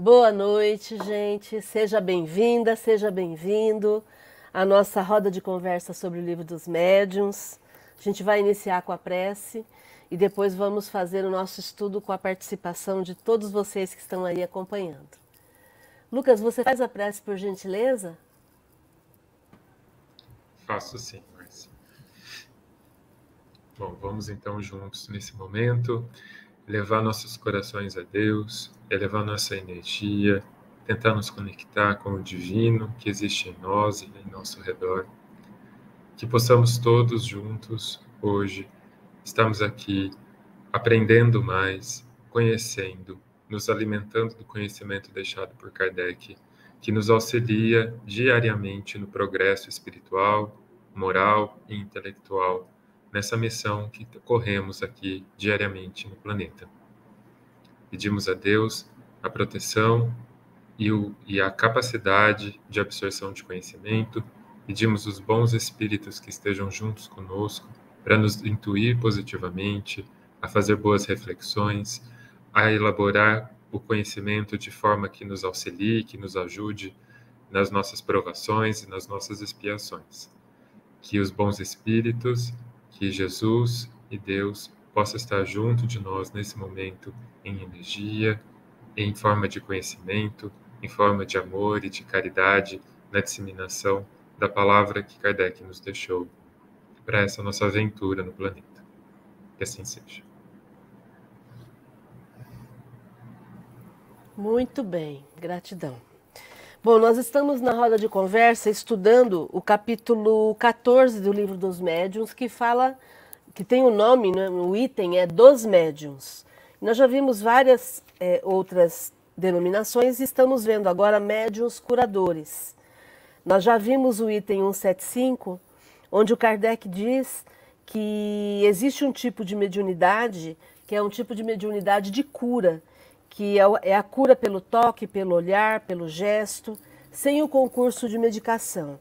Boa noite, gente. Seja bem-vinda, seja bem-vindo à nossa roda de conversa sobre o livro dos médiuns. A gente vai iniciar com a prece e depois vamos fazer o nosso estudo com a participação de todos vocês que estão aí acompanhando. Lucas, você faz a prece por gentileza? Faço sim, Márcia. Bom, vamos então juntos nesse momento levar nossos corações a Deus, elevar nossa energia, tentar nos conectar com o divino que existe em nós e em nosso redor. Que possamos todos juntos, hoje, estamos aqui aprendendo mais, conhecendo, nos alimentando do conhecimento deixado por Kardec, que nos auxilia diariamente no progresso espiritual, moral e intelectual nessa missão que corremos aqui diariamente no planeta. Pedimos a Deus a proteção e, o, e a capacidade de absorção de conhecimento, pedimos os bons espíritos que estejam juntos conosco para nos intuir positivamente, a fazer boas reflexões, a elaborar o conhecimento de forma que nos auxilie, que nos ajude nas nossas provações e nas nossas expiações. Que os bons espíritos que Jesus e Deus possa estar junto de nós nesse momento em energia, em forma de conhecimento, em forma de amor e de caridade na disseminação da palavra que Kardec nos deixou para essa nossa aventura no planeta. Que assim seja. Muito bem, gratidão. Bom, nós estamos na roda de conversa estudando o capítulo 14 do livro dos médiuns, que fala, que tem o nome, né, o item é dos médiuns. Nós já vimos várias é, outras denominações e estamos vendo agora médiuns curadores. Nós já vimos o item 175, onde o Kardec diz que existe um tipo de mediunidade que é um tipo de mediunidade de cura, que é, é a cura pelo toque, pelo olhar, pelo gesto, sem o concurso de medicação.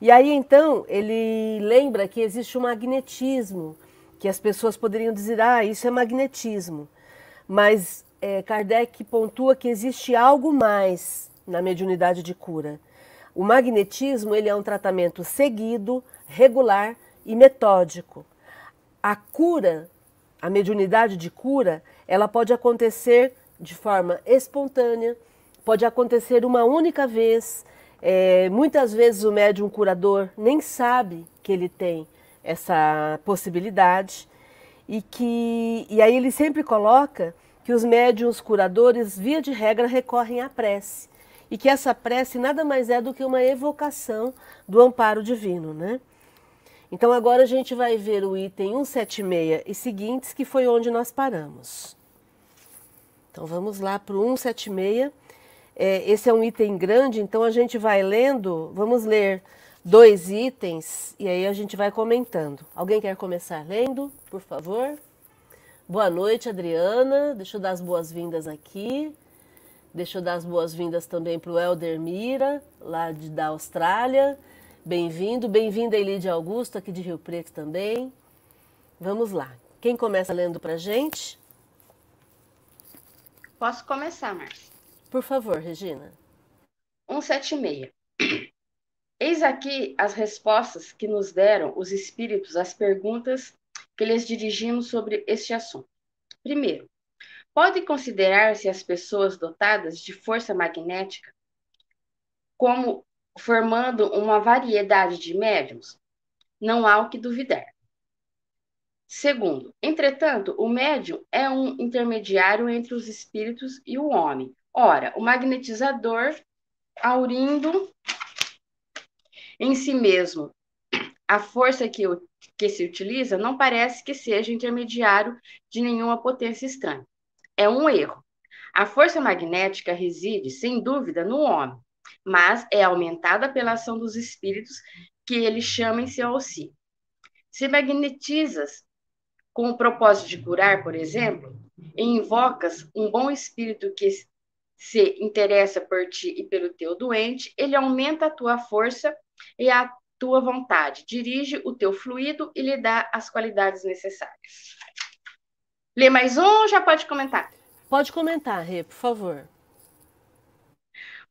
E aí então ele lembra que existe um magnetismo, que as pessoas poderiam dizer, ah, isso é magnetismo. Mas é, Kardec pontua que existe algo mais na mediunidade de cura. O magnetismo ele é um tratamento seguido, regular e metódico. A cura, a mediunidade de cura, ela pode acontecer de forma espontânea, pode acontecer uma única vez. É, muitas vezes o médium curador nem sabe que ele tem essa possibilidade e que e aí ele sempre coloca que os médiums curadores via de regra recorrem à prece e que essa prece nada mais é do que uma evocação do amparo divino, né? Então agora a gente vai ver o item 176 e seguintes, que foi onde nós paramos. Então vamos lá para o 176. É, esse é um item grande, então a gente vai lendo, vamos ler dois itens e aí a gente vai comentando. Alguém quer começar lendo, por favor? Boa noite, Adriana. Deixa eu dar as boas-vindas aqui. Deixa eu dar as boas-vindas também para o Helder Mira, lá de, da Austrália. Bem-vindo. Bem-vinda, Elídia Augusto, aqui de Rio Preto também. Vamos lá. Quem começa lendo para a gente? Posso começar, Márcia? Por favor, Regina. 176. Eis aqui as respostas que nos deram os espíritos às perguntas que lhes dirigimos sobre este assunto. Primeiro, pode considerar-se as pessoas dotadas de força magnética como formando uma variedade de médiums? Não há o que duvidar. Segundo, entretanto, o médium é um intermediário entre os espíritos e o homem. Ora, o magnetizador, aurindo em si mesmo a força que, que se utiliza, não parece que seja intermediário de nenhuma potência estranha. É um erro. A força magnética reside, sem dúvida, no homem, mas é aumentada pela ação dos espíritos que ele chama em seu auxílio. Se magnetizas com o propósito de curar, por exemplo, e invocas um bom espírito que se interessa por ti e pelo teu doente, ele aumenta a tua força e a tua vontade, dirige o teu fluido e lhe dá as qualidades necessárias. Lê mais um, já pode comentar. Pode comentar, Rê, por favor.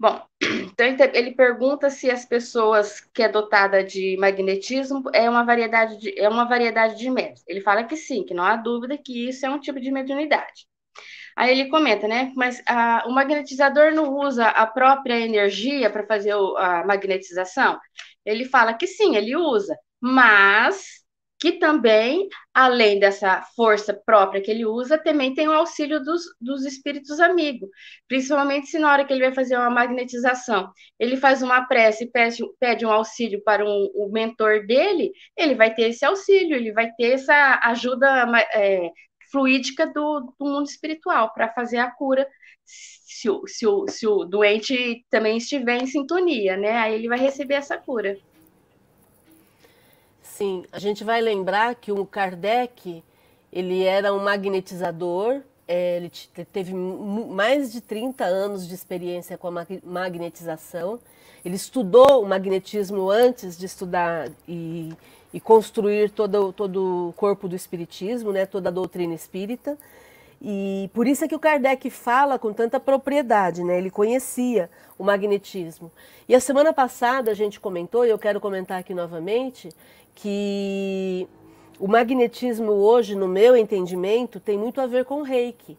Bom, então ele pergunta se as pessoas que é dotada de magnetismo é uma variedade de, é uma variedade de médios. Ele fala que sim, que não há dúvida que isso é um tipo de mediunidade. Aí ele comenta, né? Mas a, o magnetizador não usa a própria energia para fazer o, a magnetização? Ele fala que sim, ele usa, mas que também, além dessa força própria que ele usa, também tem o auxílio dos, dos espíritos amigos, principalmente se na hora que ele vai fazer uma magnetização, ele faz uma prece e pede, pede um auxílio para um, o mentor dele, ele vai ter esse auxílio, ele vai ter essa ajuda é, fluídica do, do mundo espiritual para fazer a cura se o, se, o, se o doente também estiver em sintonia, né? Aí ele vai receber essa cura. Sim, a gente vai lembrar que o Kardec, ele era um magnetizador, é, ele teve mais de 30 anos de experiência com a magnetização. Ele estudou o magnetismo antes de estudar e, e construir todo, todo o corpo do espiritismo, né, toda a doutrina espírita. E por isso é que o Kardec fala com tanta propriedade, né? Ele conhecia o magnetismo. E a semana passada a gente comentou, e eu quero comentar aqui novamente, que o magnetismo hoje, no meu entendimento, tem muito a ver com o reiki.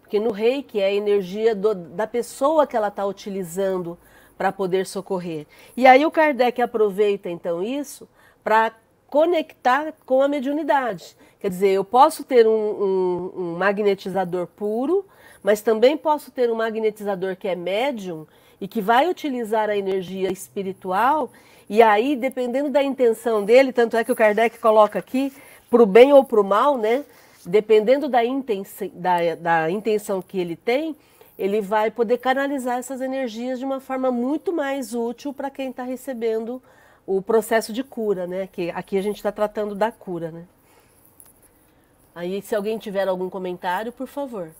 Porque no reiki é a energia do, da pessoa que ela está utilizando para poder socorrer. E aí o Kardec aproveita então isso para conectar com a mediunidade. Quer dizer, eu posso ter um, um, um, magnetizador puro, mas também posso ter um magnetizador que é médium e que vai utilizar a energia espiritual e aí, dependendo da intenção dele, tanto é que o Kardec coloca aqui, para o bem ou para o mal, né? Dependendo da, da, da intenção que ele tem, ele vai poder canalizar essas energias de uma forma muito mais útil para quem está recebendo o processo de cura, né? Que aqui a gente está tratando da cura, né? Aí, se alguém tiver algum comentário, por favor.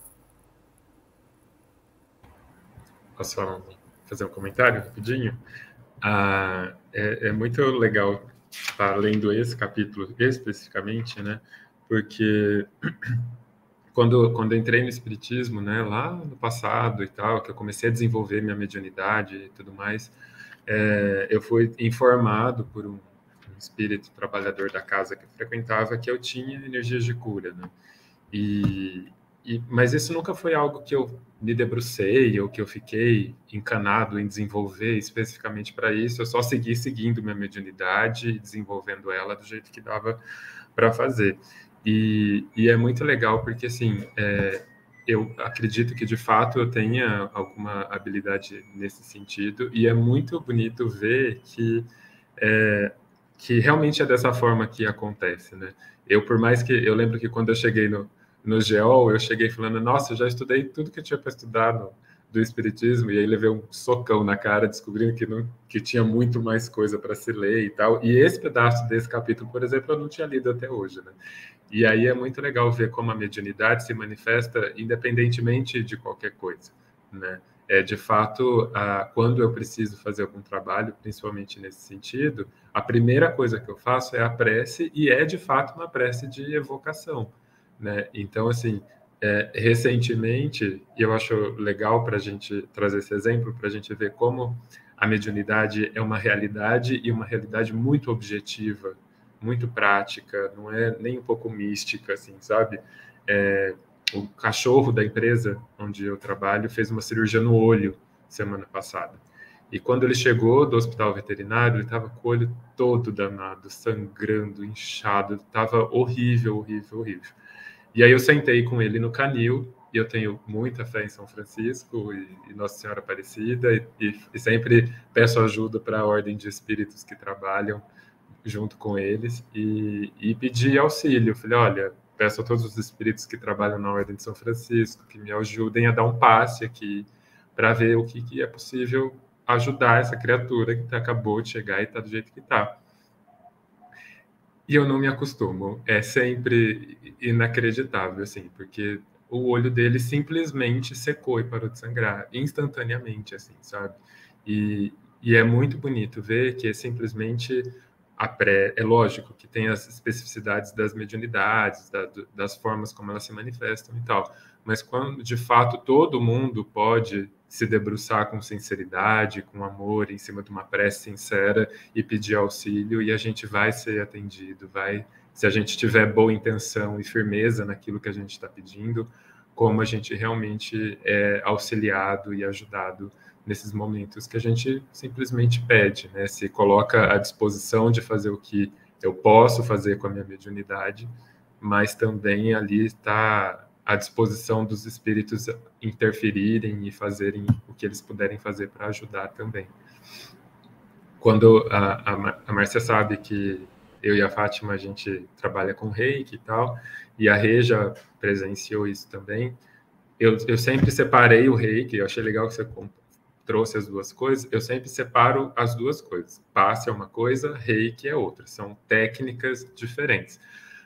Posso fazer um comentário rapidinho? Ah, é, é, muito legal estar lendo esse capítulo especificamente, né? Porque quando, quando entrei no Espiritismo, né, lá no passado e tal, que eu comecei a desenvolver minha mediunidade e tudo mais, é, eu fui informado por um, um, espírito trabalhador da casa que eu frequentava que eu tinha energias de cura, né? E, e, mas isso nunca foi algo que eu me debrucei ou que eu fiquei encanado em desenvolver especificamente para isso. Eu só segui seguindo minha mediunidade e desenvolvendo ela do jeito que dava para fazer. E, e, é muito legal porque, assim, é, eu acredito que de fato eu tenha alguma habilidade nesse sentido e é muito bonito ver que é, que realmente é dessa forma que acontece, né? Eu, por mais que eu lembro que quando eu cheguei no no GEOL, eu cheguei falando, nossa, eu já estudei tudo que eu tinha para estudar no, do Espiritismo, e aí levei um socão na cara, descobrindo que, não, que tinha muito mais coisa para se ler e tal. E esse pedaço desse capítulo, por exemplo, eu não tinha lido até hoje, né? E aí é muito legal ver como a mediunidade se manifesta independentemente de qualquer coisa, né? É, de fato, a, quando eu preciso fazer algum trabalho, principalmente nesse sentido, a primeira coisa que eu faço é a prece, e é de fato uma prece de evocação né? Então, assim, é, recentemente, e eu acho legal para a gente trazer esse exemplo, para a gente ver como a mediunidade é uma realidade e uma realidade muito objetiva, muito prática, não é nem um pouco mística, assim, sabe? É, o cachorro da empresa onde eu trabalho fez uma cirurgia no olho semana passada. E quando ele chegou do hospital veterinário, ele estava com o olho todo danado, sangrando, inchado, estava horrível, horrível, horrível. E aí eu sentei com ele no canil, e eu tenho muita fé em São Francisco e, e Nossa Senhora Aparecida, e, e, e sempre peço ajuda para a ordem de espíritos que trabalham junto com eles, e, e pedi auxílio. Falei, olha, peço a todos os espíritos que trabalham na ordem de São Francisco que me ajudem a dar um passe aqui para ver o que, que, é possível ajudar essa criatura que acabou de chegar e está do jeito que está. E eu não me acostumo. É sempre inacreditável, assim, porque o olho dele simplesmente secou e parou de sangrar instantaneamente, assim, sabe? E, e é muito bonito ver que é simplesmente a pré. É lógico que tem as especificidades das mediunidades, da, das formas como elas se manifestam e tal, mas quando de fato todo mundo pode se debruçar com sinceridade, com amor, em cima de uma prece sincera e pedir auxílio, e a gente vai ser atendido, vai, se a gente tiver boa intenção e firmeza naquilo que a gente está pedindo, como a gente realmente é auxiliado e ajudado nesses momentos que a gente simplesmente pede, né? Se coloca à disposição de fazer o que eu posso fazer com a minha mediunidade, mas também ali está à disposição dos espíritos interferirem e fazerem o que eles puderem fazer para ajudar também. Quando a, a, a Márcia sabe que eu e a Fátima a gente trabalha com reiki e tal, e a Rê já presenciou isso também. Eu, eu sempre separei o reiki, eu achei legal que você trouxe as duas coisas, eu sempre separo as duas coisas. Passe é uma coisa, reiki é outra, são técnicas diferentes.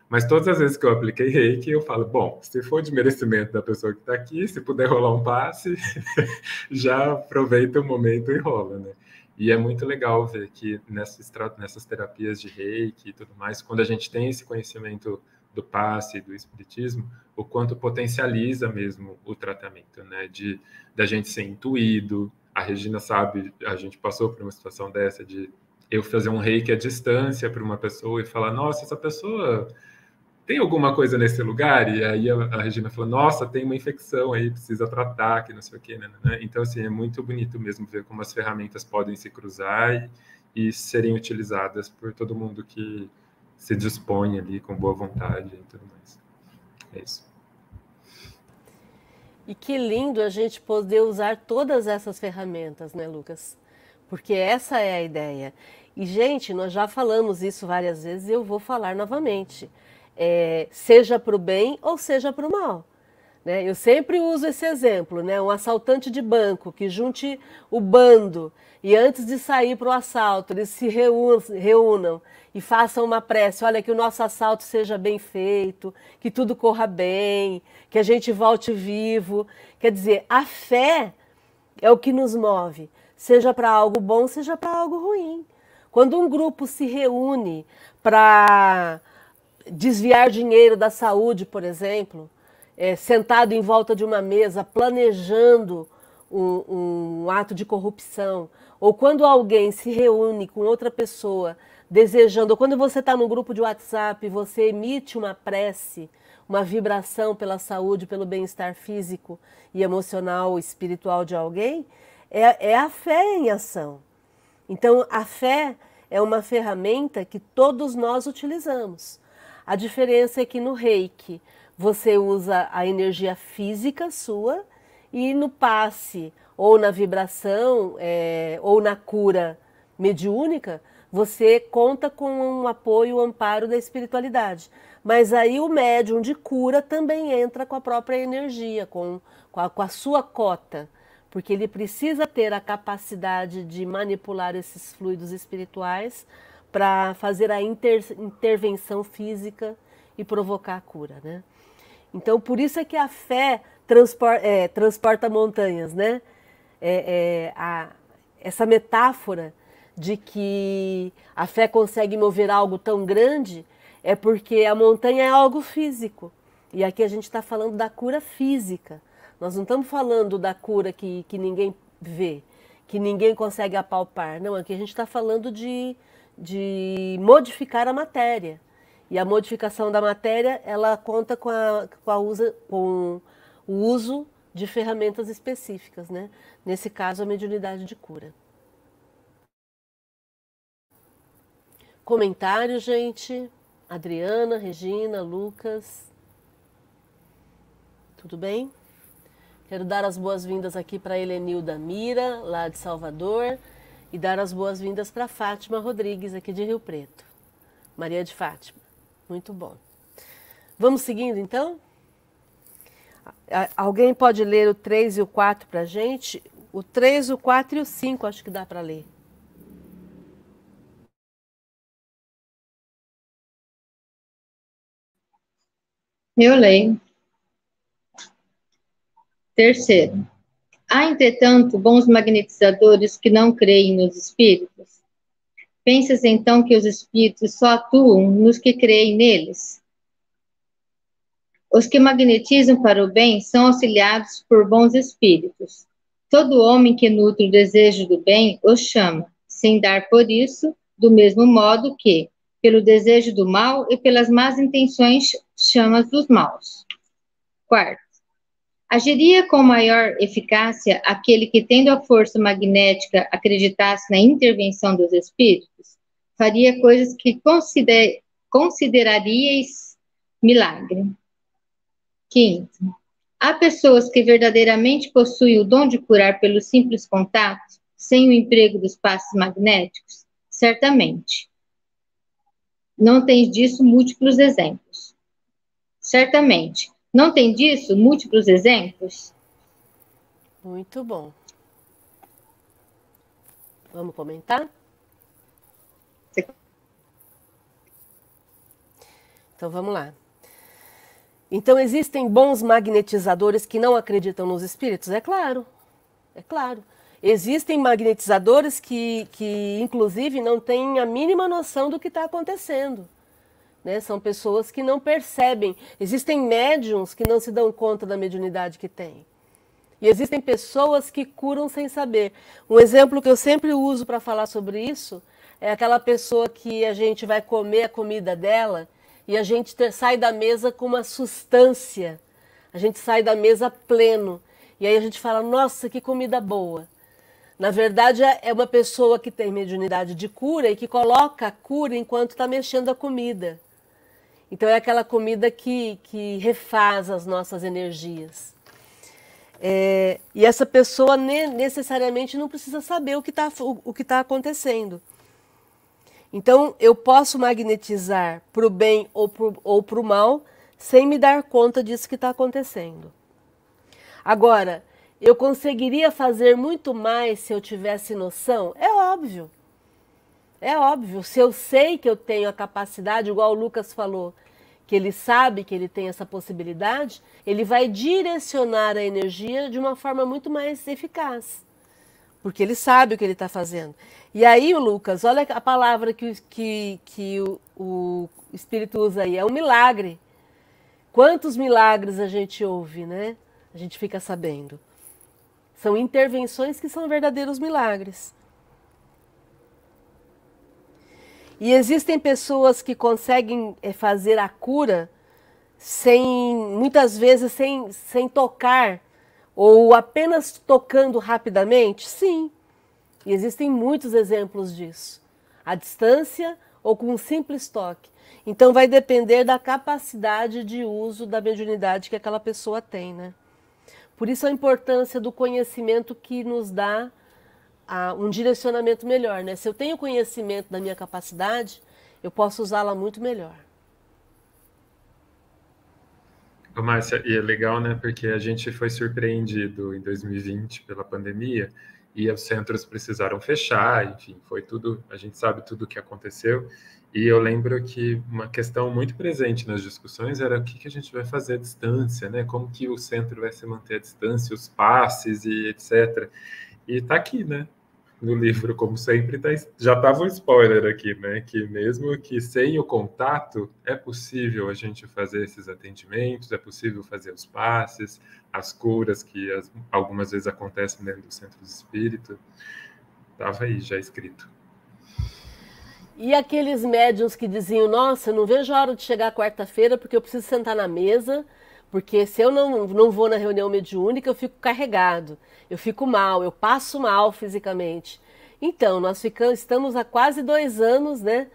Mas todas as vezes que eu apliquei reiki, eu falo: bom, se for de merecimento da pessoa que está aqui, se puder rolar um passe, já aproveita o momento e rola, né? E é muito legal ver que nessas, nessas terapias de reiki e tudo mais, quando a gente tem esse conhecimento do passe, do espiritismo, o quanto potencializa mesmo o tratamento, né? De da gente ser intuído. A Regina sabe, a gente passou por uma situação dessa de eu fazer um reiki à distância para uma pessoa e falar: nossa, essa pessoa tem alguma coisa nesse lugar? E aí a, a, Regina falou, nossa, tem uma infecção aí, precisa tratar, que não sei o quê, né, né? Então, assim, é muito bonito mesmo ver como as ferramentas podem se cruzar e, e serem utilizadas por todo mundo que se dispõe ali com boa vontade e tudo mais. É isso. E que lindo a gente poder usar todas essas ferramentas, né, Lucas? Porque essa é a ideia. E, gente, nós já falamos isso várias vezes e eu vou falar novamente é, seja para o bem ou seja para o mal. Né? Eu sempre uso esse exemplo, né? um assaltante de banco que junte o bando e antes de sair para o assalto, eles se reúnam, reúnam e façam uma prece, olha, que o nosso assalto seja bem feito, que tudo corra bem, que a gente volte vivo. Quer dizer, a fé é o que nos move, seja para algo bom, seja para algo ruim. Quando um grupo se reúne para desviar dinheiro da saúde, por exemplo, é, sentado em volta de uma mesa, planejando um, um ato de corrupção, ou quando alguém se reúne com outra pessoa desejando, ou quando você está num grupo de WhatsApp, você emite uma prece, uma vibração pela saúde, pelo bem-estar físico e emocional, espiritual de alguém, é, é a fé em ação. Então, a fé é uma ferramenta que todos nós utilizamos. A diferença é que no reiki você usa a energia física sua e no passe ou na vibração é, ou na cura mediúnica você conta com um apoio, um amparo da espiritualidade. Mas aí o médium de cura também entra com a própria energia, com, com, a, com a sua cota, porque ele precisa ter a capacidade de manipular esses fluidos espirituais para fazer a inter, intervenção física e provocar a cura, né? Então, por isso é que a fé transporta, é, transporta montanhas, né? É, é, a, essa metáfora de que a fé consegue mover algo tão grande é porque a montanha é algo físico. E aqui a gente está falando da cura física. Nós não estamos falando da cura que, que ninguém vê, que ninguém consegue apalpar. Não, aqui a gente está falando de de modificar a matéria. E a modificação da matéria, ela conta com, a, com, a usa, com o uso de ferramentas específicas, né? Nesse caso, a mediunidade de cura. Comentário, gente? Adriana, Regina, Lucas. Tudo bem? Quero dar as boas-vindas aqui para Helenilda Mira, lá de Salvador e dar as boas-vindas para Fátima Rodrigues, aqui de Rio Preto. Maria de Fátima. Muito bom. Vamos seguindo então? Alguém pode ler o 3 e o 4 para a gente? O 3, o 4 e o 5 acho que dá para ler. Eu leio. Terceiro. Há, entretanto, bons magnetizadores que não creem nos espíritos? Pensas então que os espíritos só atuam nos que creem neles? Os que magnetizam para o bem são auxiliados por bons espíritos. Todo homem que nutre o desejo do bem o chama, sem dar por isso, do mesmo modo que, pelo desejo do mal e pelas más intenções, chama dos maus. Quarto, agiria com maior eficácia aquele que, tendo a força magnética, acreditasse na intervenção dos espíritos? Faria coisas que consider, consideraríeis milagre. Quinto, há pessoas que verdadeiramente possuem o dom de curar pelo simples contato, sem o emprego dos passos magnéticos? Certamente. Não tem disso múltiplos exemplos. Certamente. Não tem disso múltiplos exemplos? Muito bom. Vamos comentar? Então vamos lá. Então existem bons magnetizadores que não acreditam nos espíritos? É claro, é claro. Existem magnetizadores que, que inclusive, não têm a mínima noção do que está acontecendo. Né? São pessoas que não percebem. Existem médiums que não se dão conta da mediunidade que têm. E existem pessoas que curam sem saber. Um exemplo que eu sempre uso para falar sobre isso é aquela pessoa que a gente vai comer a comida dela e a gente sai da mesa com uma substância. A gente sai da mesa pleno. E aí a gente fala, nossa, que comida boa. Na verdade, é, é uma pessoa que tem mediunidade de cura e que coloca a cura enquanto está mexendo a comida. Então é aquela comida que, que refaz as nossas energias. É, e essa pessoa ne, necessariamente não precisa saber o que está tá acontecendo. Então, eu posso magnetizar para o bem ou para o mal sem me dar conta disso que está acontecendo. Agora, eu conseguiria fazer muito mais se eu tivesse noção? É óbvio. É óbvio. Se eu sei que eu tenho a capacidade, igual o Lucas falou, que ele sabe que ele tem essa possibilidade, ele vai direcionar a energia de uma forma muito mais eficaz porque ele sabe o que ele está fazendo. E aí, Lucas, olha a palavra que, que, que o, o Espírito usa aí, é um milagre. Quantos milagres a gente ouve, né? A gente fica sabendo. São intervenções que são verdadeiros milagres. E existem pessoas que conseguem eh, fazer a cura sem, muitas vezes, sem, sem tocar ou apenas tocando rapidamente? Sim. E existem muitos exemplos disso. À distância ou com um simples toque. Então vai depender da capacidade de uso da mediunidade que aquela pessoa tem, né? Por isso a importância do conhecimento que nos dá ah, um direcionamento melhor, né? Se eu tenho conhecimento da minha capacidade, eu posso usá-la muito melhor. Márcia, e é legal, né? Porque a gente foi surpreendido em 2020 pela pandemia e os centros precisaram fechar, enfim, foi tudo, a gente sabe tudo o que aconteceu. E eu lembro que uma questão muito presente nas discussões era o que, que a gente vai fazer à distância, né? Como que o centro vai se manter à distância, os passes e etc. E tá aqui, né? No livro, como sempre, tá, já estava um spoiler aqui, né? Que mesmo que sem o contato, é possível a gente fazer esses atendimentos, é possível fazer os passes, as curas que as, algumas vezes acontecem dentro do centro de espírito. Estava aí já escrito. E aqueles médiums que diziam: Nossa, não vejo a hora de chegar quarta-feira porque eu preciso sentar na mesa, porque se eu não, não vou na reunião mediúnica, eu fico carregado eu fico mal, eu passo mal fisicamente. Então, nós ficamos, estamos há quase dois anos, né?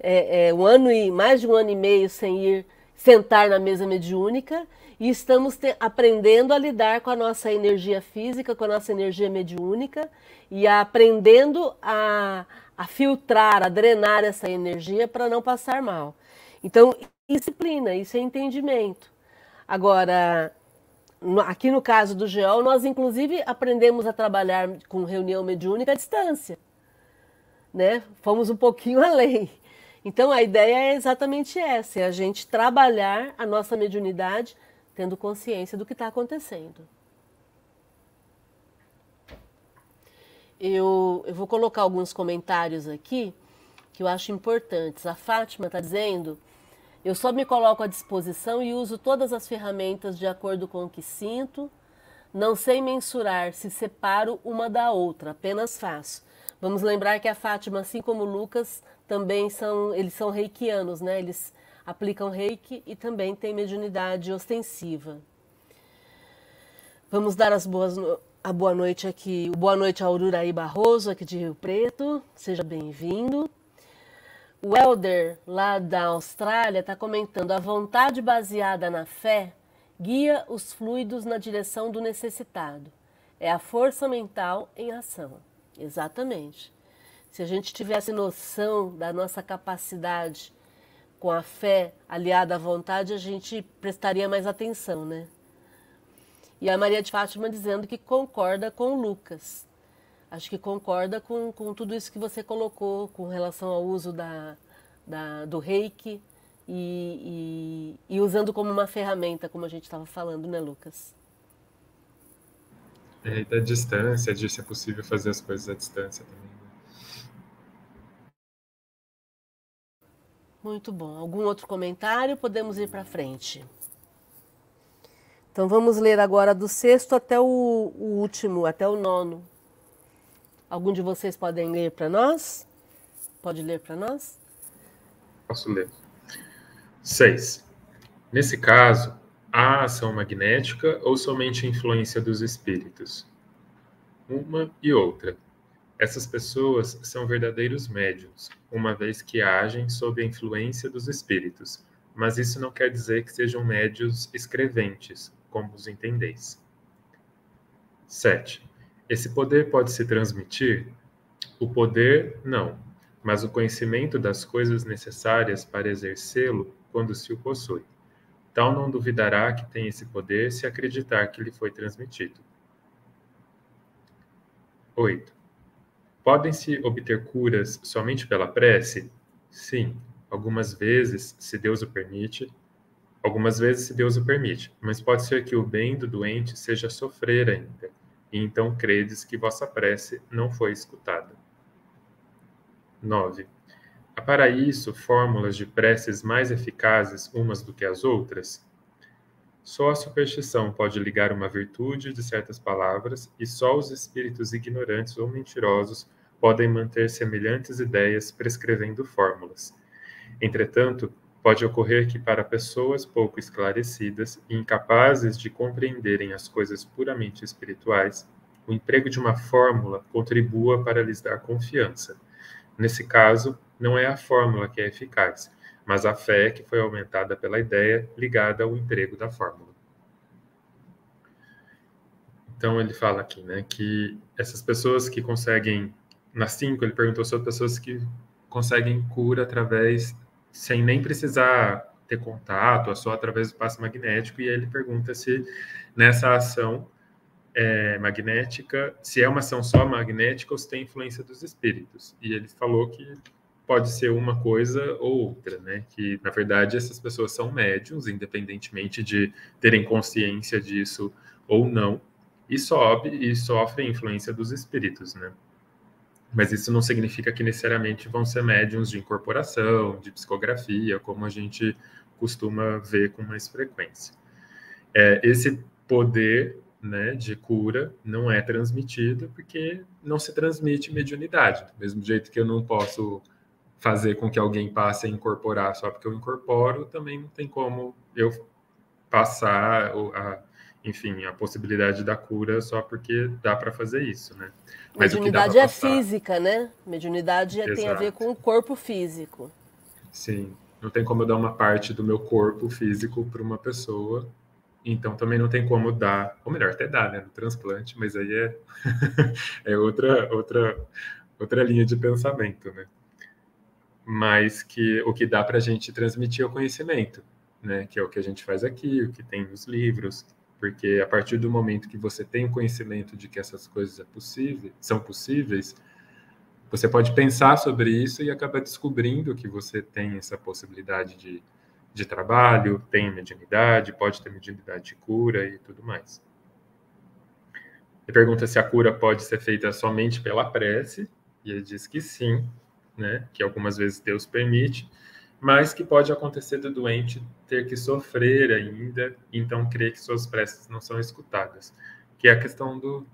É, é, um ano e mais de um ano e meio sem ir sentar na mesa mediúnica e estamos te, aprendendo a lidar com a nossa energia física, com a nossa energia mediúnica e aprendendo a, a filtrar, a drenar essa energia para não passar mal. Então, disciplina, isso é entendimento. Agora, Aqui no caso do GEOL, nós inclusive aprendemos a trabalhar com reunião mediúnica à distância. Né? Fomos um pouquinho além. Então a ideia é exatamente essa: é a gente trabalhar a nossa mediunidade tendo consciência do que está acontecendo. Eu, eu vou colocar alguns comentários aqui que eu acho importantes. A Fátima está dizendo eu só me coloco à disposição e uso todas as ferramentas de acordo com o que sinto, Não sei mensurar se separo uma da outra, apenas faço. Vamos lembrar que a Fátima, assim como Lucas, também são, eles são reikianos, né? Eles aplicam reiki e também têm mediunidade ostensiva. Vamos dar as boas a boa noite aqui, boa noite ao Ururaí Barroso, aqui de Rio Preto. Seja bem-vindo. O Elder, lá da Austrália, está comentando: a vontade baseada na fé guia os fluidos na direção do necessitado. É a força mental em ação. Exatamente. Se a gente tivesse noção da nossa capacidade com a fé aliada à vontade, a gente prestaria mais atenção, né? E a Maria de Fátima dizendo que concorda com Lucas. Acho que concorda com, com tudo isso que você colocou com relação ao uso da, da do reiki e, e, e usando como uma ferramenta, como a gente estava falando, né, Lucas? É, da distância, de ser possível fazer as coisas à distância também. Né? Muito bom. Algum outro comentário? Podemos ir para frente. Então vamos ler agora do sexto até o, o último, até o nono. Algum de vocês podem ler para nós? Pode ler para nós? Posso ler. 6. Nesse caso, há ação magnética ou somente influência dos espíritos? Uma e outra. Essas pessoas são verdadeiros médiums, uma vez que agem sob a influência dos espíritos, mas isso não quer dizer que sejam médios escreventes, como os entendeis. 7. Esse poder pode se transmitir? O poder, não, mas o conhecimento das coisas necessárias para exercê-lo quando se o possui. Tal não duvidará que tem esse poder se acreditar que lhe foi transmitido. 8. Podem-se obter curas somente pela prece? Sim, algumas vezes, se Deus o permite, algumas vezes se Deus o permite, mas pode ser que o bem do doente seja sofrer ainda, e então credes que vossa prece não foi escutada. 9. Há para isso fórmulas de preces mais eficazes umas do que as outras? Só a superstição pode ligar uma virtude de certas palavras, e só os espíritos ignorantes ou mentirosos podem manter semelhantes ideias prescrevendo fórmulas. Entretanto, pode ocorrer que, para pessoas pouco esclarecidas e incapazes de compreenderem as coisas puramente espirituais, o emprego de uma fórmula contribua para lhes dar confiança. Nesse caso, não é a fórmula que é eficaz, mas a fé que foi aumentada pela ideia ligada ao emprego da fórmula. Então ele fala aqui, né, que essas pessoas que conseguem, na 5 ele perguntou sobre pessoas que conseguem cura através, sem nem precisar ter contato, só através do passe magnético, e ele pergunta se nessa ação é, magnética, se é uma ação só magnética ou se tem influência dos espíritos. E ele falou que pode ser uma coisa ou outra, né? Que na verdade essas pessoas são médiums, independentemente de terem consciência disso ou não, e sobe e sofrem influência dos espíritos, né? Mas isso não significa que necessariamente vão ser médiums de incorporação, de psicografia, como a gente costuma ver com mais frequência. É, esse poder né, de cura não é transmitido porque não se transmite mediunidade. Do mesmo jeito que eu não posso fazer com que alguém passe a incorporar só porque eu incorporo, também não tem como eu passar a, enfim, a possibilidade da cura só porque dá para fazer isso, né? Mas Mediunidade é física, né? Mediunidade Exato. tem a ver com o corpo físico. Sim, não tem como eu dar uma parte do meu corpo físico para uma pessoa, então também não tem como dar, ou melhor, até dá, né, no transplante, mas aí é, é outra, outra, outra linha de pensamento, né? mas que o que dá para a gente transmitir é o conhecimento, né? Que é o que a gente faz aqui, o que tem nos livros, porque a partir do momento que você tem o conhecimento de que essas coisas é possível, são possíveis, você pode pensar sobre isso e acaba descobrindo que você tem essa possibilidade de, de trabalho, tem mediunidade, pode ter mediunidade de cura e tudo mais. Ele pergunta se a cura pode ser feita somente pela prece, e ele diz que sim, né, que algumas vezes Deus permite, mas que pode acontecer do doente ter que sofrer ainda, então crer que suas preces não são escutadas, que é a questão do,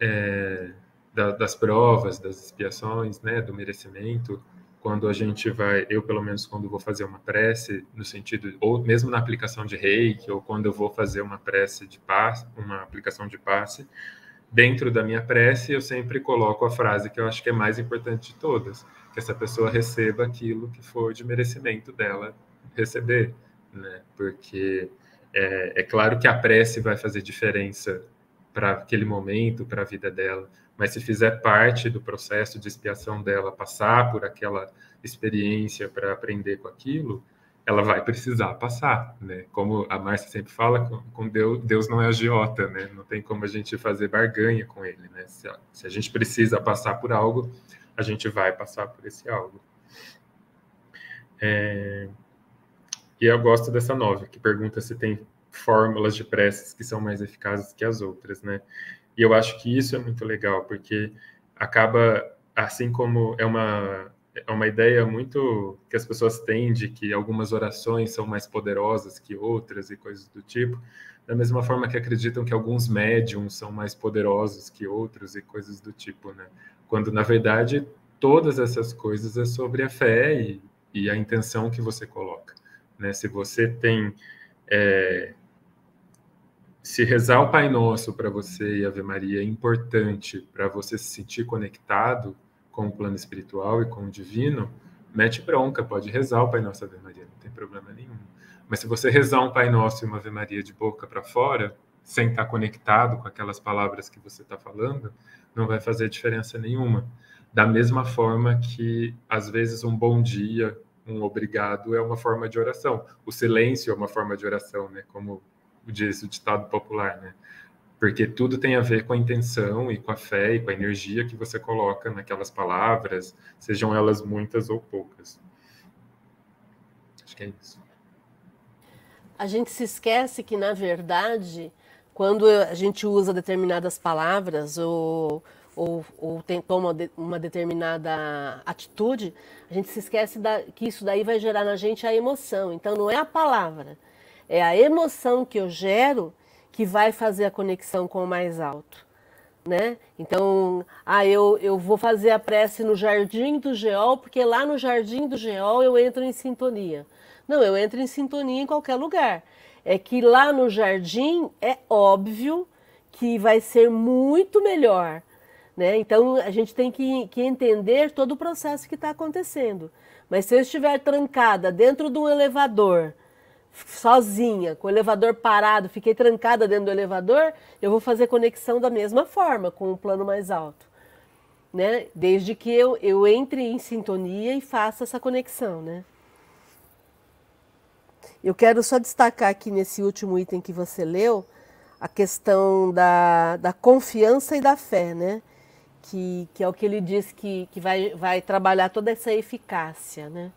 é, da, das provas, das expiações, né, do merecimento, quando a gente vai, eu pelo menos quando vou fazer uma prece, no sentido, ou mesmo na aplicação de reiki, ou quando eu vou fazer uma prece de passe, uma aplicação de passe, dentro da minha prece eu sempre coloco a frase que eu acho que é mais importante de todas, que essa pessoa receba aquilo que for de merecimento dela receber, né? Porque é, é claro que a prece vai fazer diferença para aquele momento, para a vida dela, mas se fizer parte do processo de expiação dela, passar por aquela experiência para aprender com aquilo, ela vai precisar passar, né? Como a Márcia sempre fala, com Deus, Deus não é agiota, né? Não tem como a gente fazer barganha com ele, né? Se a, se a gente precisa passar por algo, a gente vai passar por esse algo. É... E eu gosto dessa nova, que pergunta se tem fórmulas de preces que são mais eficazes que as outras, né? E eu acho que isso é muito legal, porque acaba, assim como é uma, é uma ideia muito que as pessoas têm de que algumas orações são mais poderosas que outras e coisas do tipo, da mesma forma que acreditam que alguns médiums são mais poderosos que outros e coisas do tipo, né? Quando, na verdade, todas essas coisas é sobre a fé e, e a intenção que você coloca, né? Se você tem... É, se rezar o Pai Nosso para você e Ave Maria é importante para você se sentir conectado com o plano espiritual e com o divino, mete bronca, pode rezar o Pai Nosso e Ave Maria, não tem problema nenhum. Mas se você rezar um Pai Nosso e uma Ave Maria de boca para fora, sem estar conectado com aquelas palavras que você está falando, não vai fazer diferença nenhuma. Da mesma forma que, às vezes, um bom dia, um obrigado é uma forma de oração. O silêncio é uma forma de oração, né? Como diz o ditado popular, né? Porque tudo tem a ver com a intenção e com a fé e com a energia que você coloca naquelas palavras, sejam elas muitas ou poucas. Acho que é isso. A gente se esquece que, na verdade, quando a gente usa determinadas palavras ou, ou, ou tem, toma uma determinada atitude, a gente se esquece da, que isso daí vai gerar na gente a emoção. Então, não é a palavra é a emoção que eu gero que vai fazer a conexão com o mais alto. Né? Então, ah, eu, eu vou fazer a prece no jardim do geol, porque lá no jardim do geol eu entro em sintonia. Não, eu entro em sintonia em qualquer lugar. É que lá no jardim é óbvio que vai ser muito melhor. Né? Então a gente tem que, que entender todo o processo que está acontecendo. Mas se eu estiver trancada dentro de um elevador, sozinha, com o elevador parado, fiquei trancada dentro do elevador, eu vou fazer conexão da mesma forma, com o plano mais alto. Né? Desde que eu, eu entre em sintonia e faça essa conexão. Né? Eu quero só destacar aqui nesse último item que você leu, a questão da, da confiança e da fé, né? que, que é o que ele diz que, que vai, vai trabalhar toda essa eficácia. Né?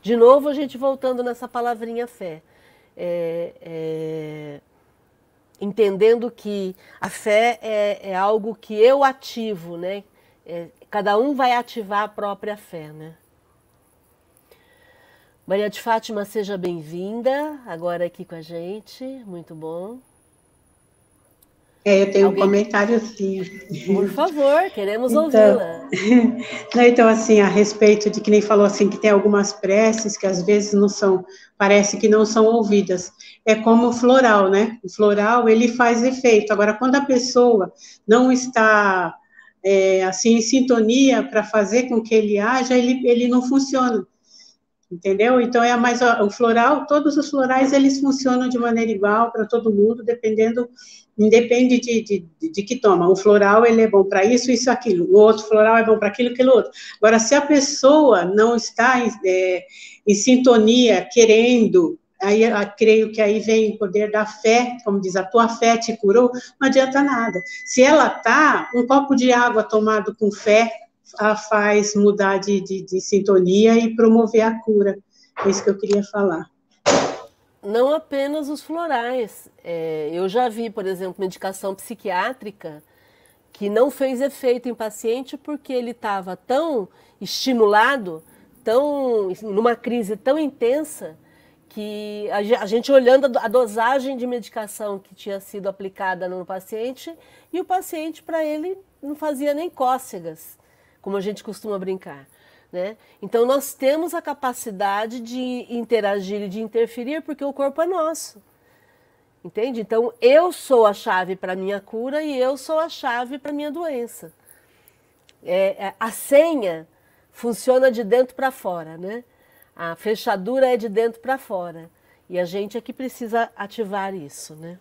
De novo, a gente voltando nessa palavrinha fé é, é, entendendo que a fé é, é, algo que eu ativo, né? É, cada um vai ativar a própria fé, né? Maria de Fátima, seja bem-vinda agora aqui com a gente, muito bom. É, eu tenho Alguém... um comentário sim. Por favor, queremos então, ouvi-la. Então, assim, a respeito de que nem falou assim, que tem algumas preces que às vezes não são, parece que não são ouvidas. É como o floral, né? O floral, ele faz efeito. Agora, quando a pessoa não está, é, assim, em sintonia para fazer com que ele haja, ele, ele não funciona entendeu? Então é mais o floral, todos os florais eles funcionam de maneira igual para todo mundo, dependendo, independe de, de, de, que toma. O floral ele é bom para isso, isso, aquilo. O outro floral é bom para aquilo, aquilo outro. Agora, se a pessoa não está em, é, em sintonia, querendo aí creio que aí vem o poder da fé, como diz, a tua fé te curou, não adianta nada. Se ela tá, um copo de água tomado com fé, a faz mudar de, de, de sintonia e promover a cura. É isso que eu queria falar. Não apenas os florais. É, eu já vi, por exemplo, medicação psiquiátrica que não fez efeito em paciente porque ele estava tão estimulado, tão numa crise tão intensa que a gente olhando a dosagem de medicação que tinha sido aplicada no paciente e o paciente para ele não fazia nem cócegas, como a gente costuma brincar. Né? Então nós temos a capacidade de interagir e de interferir porque o corpo é nosso. Entende? Então eu sou a chave para a minha cura e eu sou a chave para a minha doença. É, é, a senha funciona de dentro para fora, né? A fechadura é de dentro para fora. E a gente é que precisa ativar isso, né?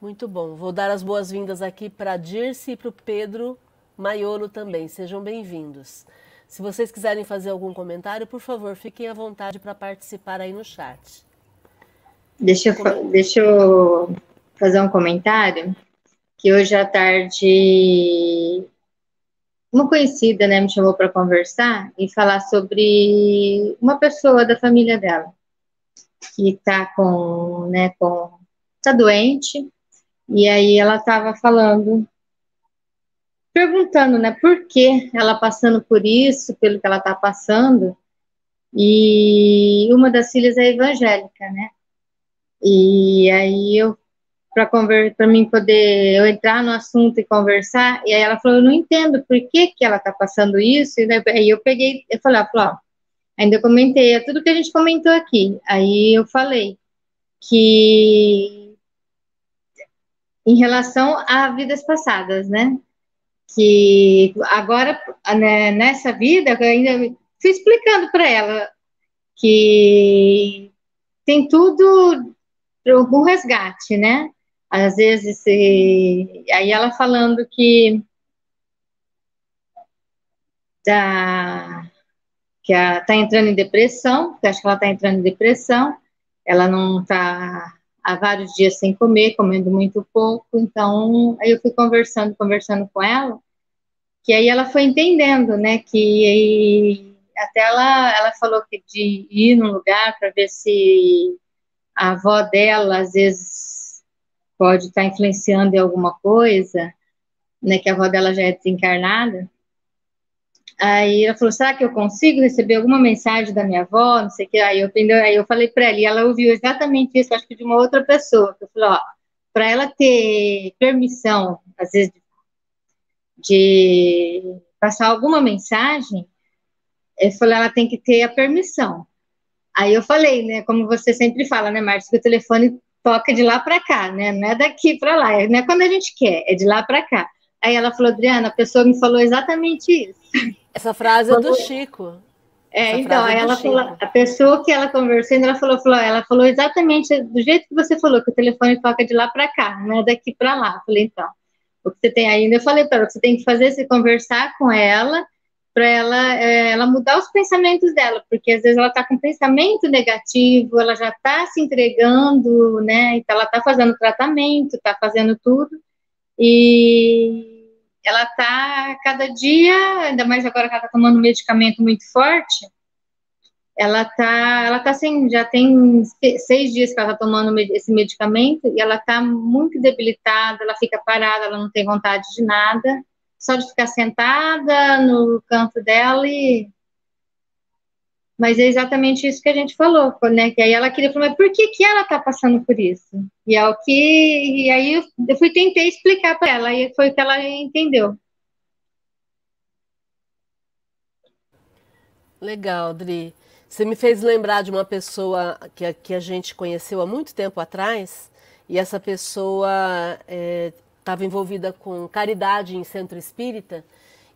Muito bom. Vou dar as boas-vindas aqui para a Dirce e para o Pedro Maiolo também. Sejam bem-vindos. Se vocês quiserem fazer algum comentário, por favor, fiquem à vontade para participar aí no chat. Deixa eu, deixa eu fazer um comentário, que hoje à tarde uma conhecida, né, me chamou para conversar e falar sobre uma pessoa da família dela que está com, né, com, tá doente e aí ela estava falando, perguntando, né, por que ela passando por isso, pelo que ela está passando e uma das filhas é evangélica, né? E aí eu para mim poder eu entrar no assunto e conversar. E aí ela falou, eu não entendo por que, que ela está passando isso. E aí eu peguei, eu falei, ó, ainda comentei, é tudo que a gente comentou aqui. Aí eu falei que em relação a vidas passadas, né? Que agora, né, nessa vida, eu ainda fui explicando para ela que tem tudo um resgate, né? às vezes, aí ela falando que tá, que está entrando em depressão, que acho que ela está entrando em depressão, ela não está há vários dias sem comer, comendo muito pouco, então aí eu fui conversando, conversando com ela, que aí ela foi entendendo, né, que até ela, ela falou que de ir num lugar para ver se a avó dela, às vezes, pode estar influenciando em alguma coisa, né, que a avó dela já é desencarnada. Aí ela falou, será que eu consigo receber alguma mensagem da minha avó, não sei o que, aí eu, aí eu falei para ela, e ela ouviu exatamente isso, acho que de uma outra pessoa, eu falei, ó, para ela ter permissão, às vezes, de passar alguma mensagem, eu falei, ela tem que ter a permissão. Aí eu falei, né, como você sempre fala, né, Márcia, que o telefone toca de lá para cá, né? Não é daqui para lá, não é quando a gente quer, é de lá para cá. Aí ela falou, Adriana, a pessoa me falou exatamente isso. Essa frase falou, é do Chico. É, Essa então, aí é ela Chico. falou, a pessoa que ela conversou, ela falou, falou, ela falou exatamente do jeito que você falou, que o telefone toca de lá para cá, não é daqui para lá. Eu falei, então, o que você tem ainda, eu falei para ela, você tem que fazer é se conversar com ela para ela, é, ela mudar os pensamentos dela, porque às vezes ela está com pensamento negativo, ela já está se entregando, né? Então ela está fazendo tratamento, está fazendo tudo, e ela está cada dia, ainda mais agora que ela está tomando um medicamento muito forte, ela está, ela tá sem, já tem seis dias que ela está tomando esse medicamento e ela está muito debilitada, ela fica parada, ela não tem vontade de nada só de ficar sentada no canto dela e. Mas é exatamente isso que a gente falou, né? Que aí ela queria falar, mas por que, que ela tá passando por isso? E é o que. E aí eu, fui tentei explicar para ela, e foi o que ela entendeu. Legal, Dri. Você me fez lembrar de uma pessoa que a, que a gente conheceu há muito tempo atrás, e essa pessoa é, estava envolvida com caridade em centro espírita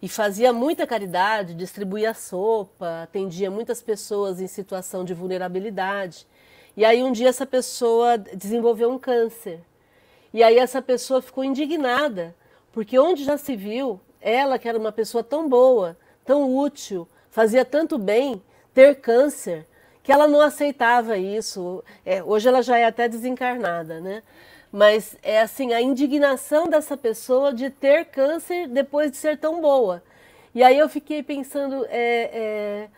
e fazia muita caridade, distribuía sopa, atendia muitas pessoas em situação de vulnerabilidade. E aí um dia essa pessoa desenvolveu um câncer. E aí essa pessoa ficou indignada, porque onde já se viu ela que era uma pessoa tão boa, tão útil, fazia tanto bem, ter câncer, que ela não aceitava isso. É, hoje ela já é até desencarnada, né? Mas é assim a indignação dessa pessoa de ter câncer depois de ser tão boa. E aí eu fiquei pensando é, é,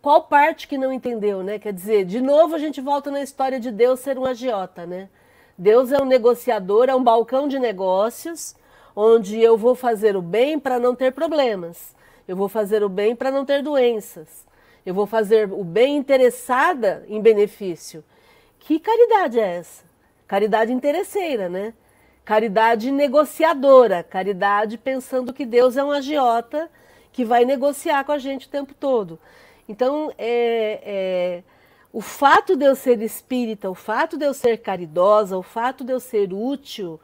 qual parte que não entendeu, né? Quer dizer, de novo a gente volta na história de Deus ser um agiota, né? Deus é um negociador, é um balcão de negócios, onde eu vou fazer o bem para não ter problemas, eu vou fazer o bem para não ter doenças. eu vou fazer o bem interessada em benefício. Que caridade é essa? Caridade interesseira, né? Caridade negociadora, caridade pensando que Deus é um agiota que vai negociar com a gente o tempo todo. Então, é, é, o fato de eu ser espírita, o fato de eu ser caridosa, o fato de eu ser útil,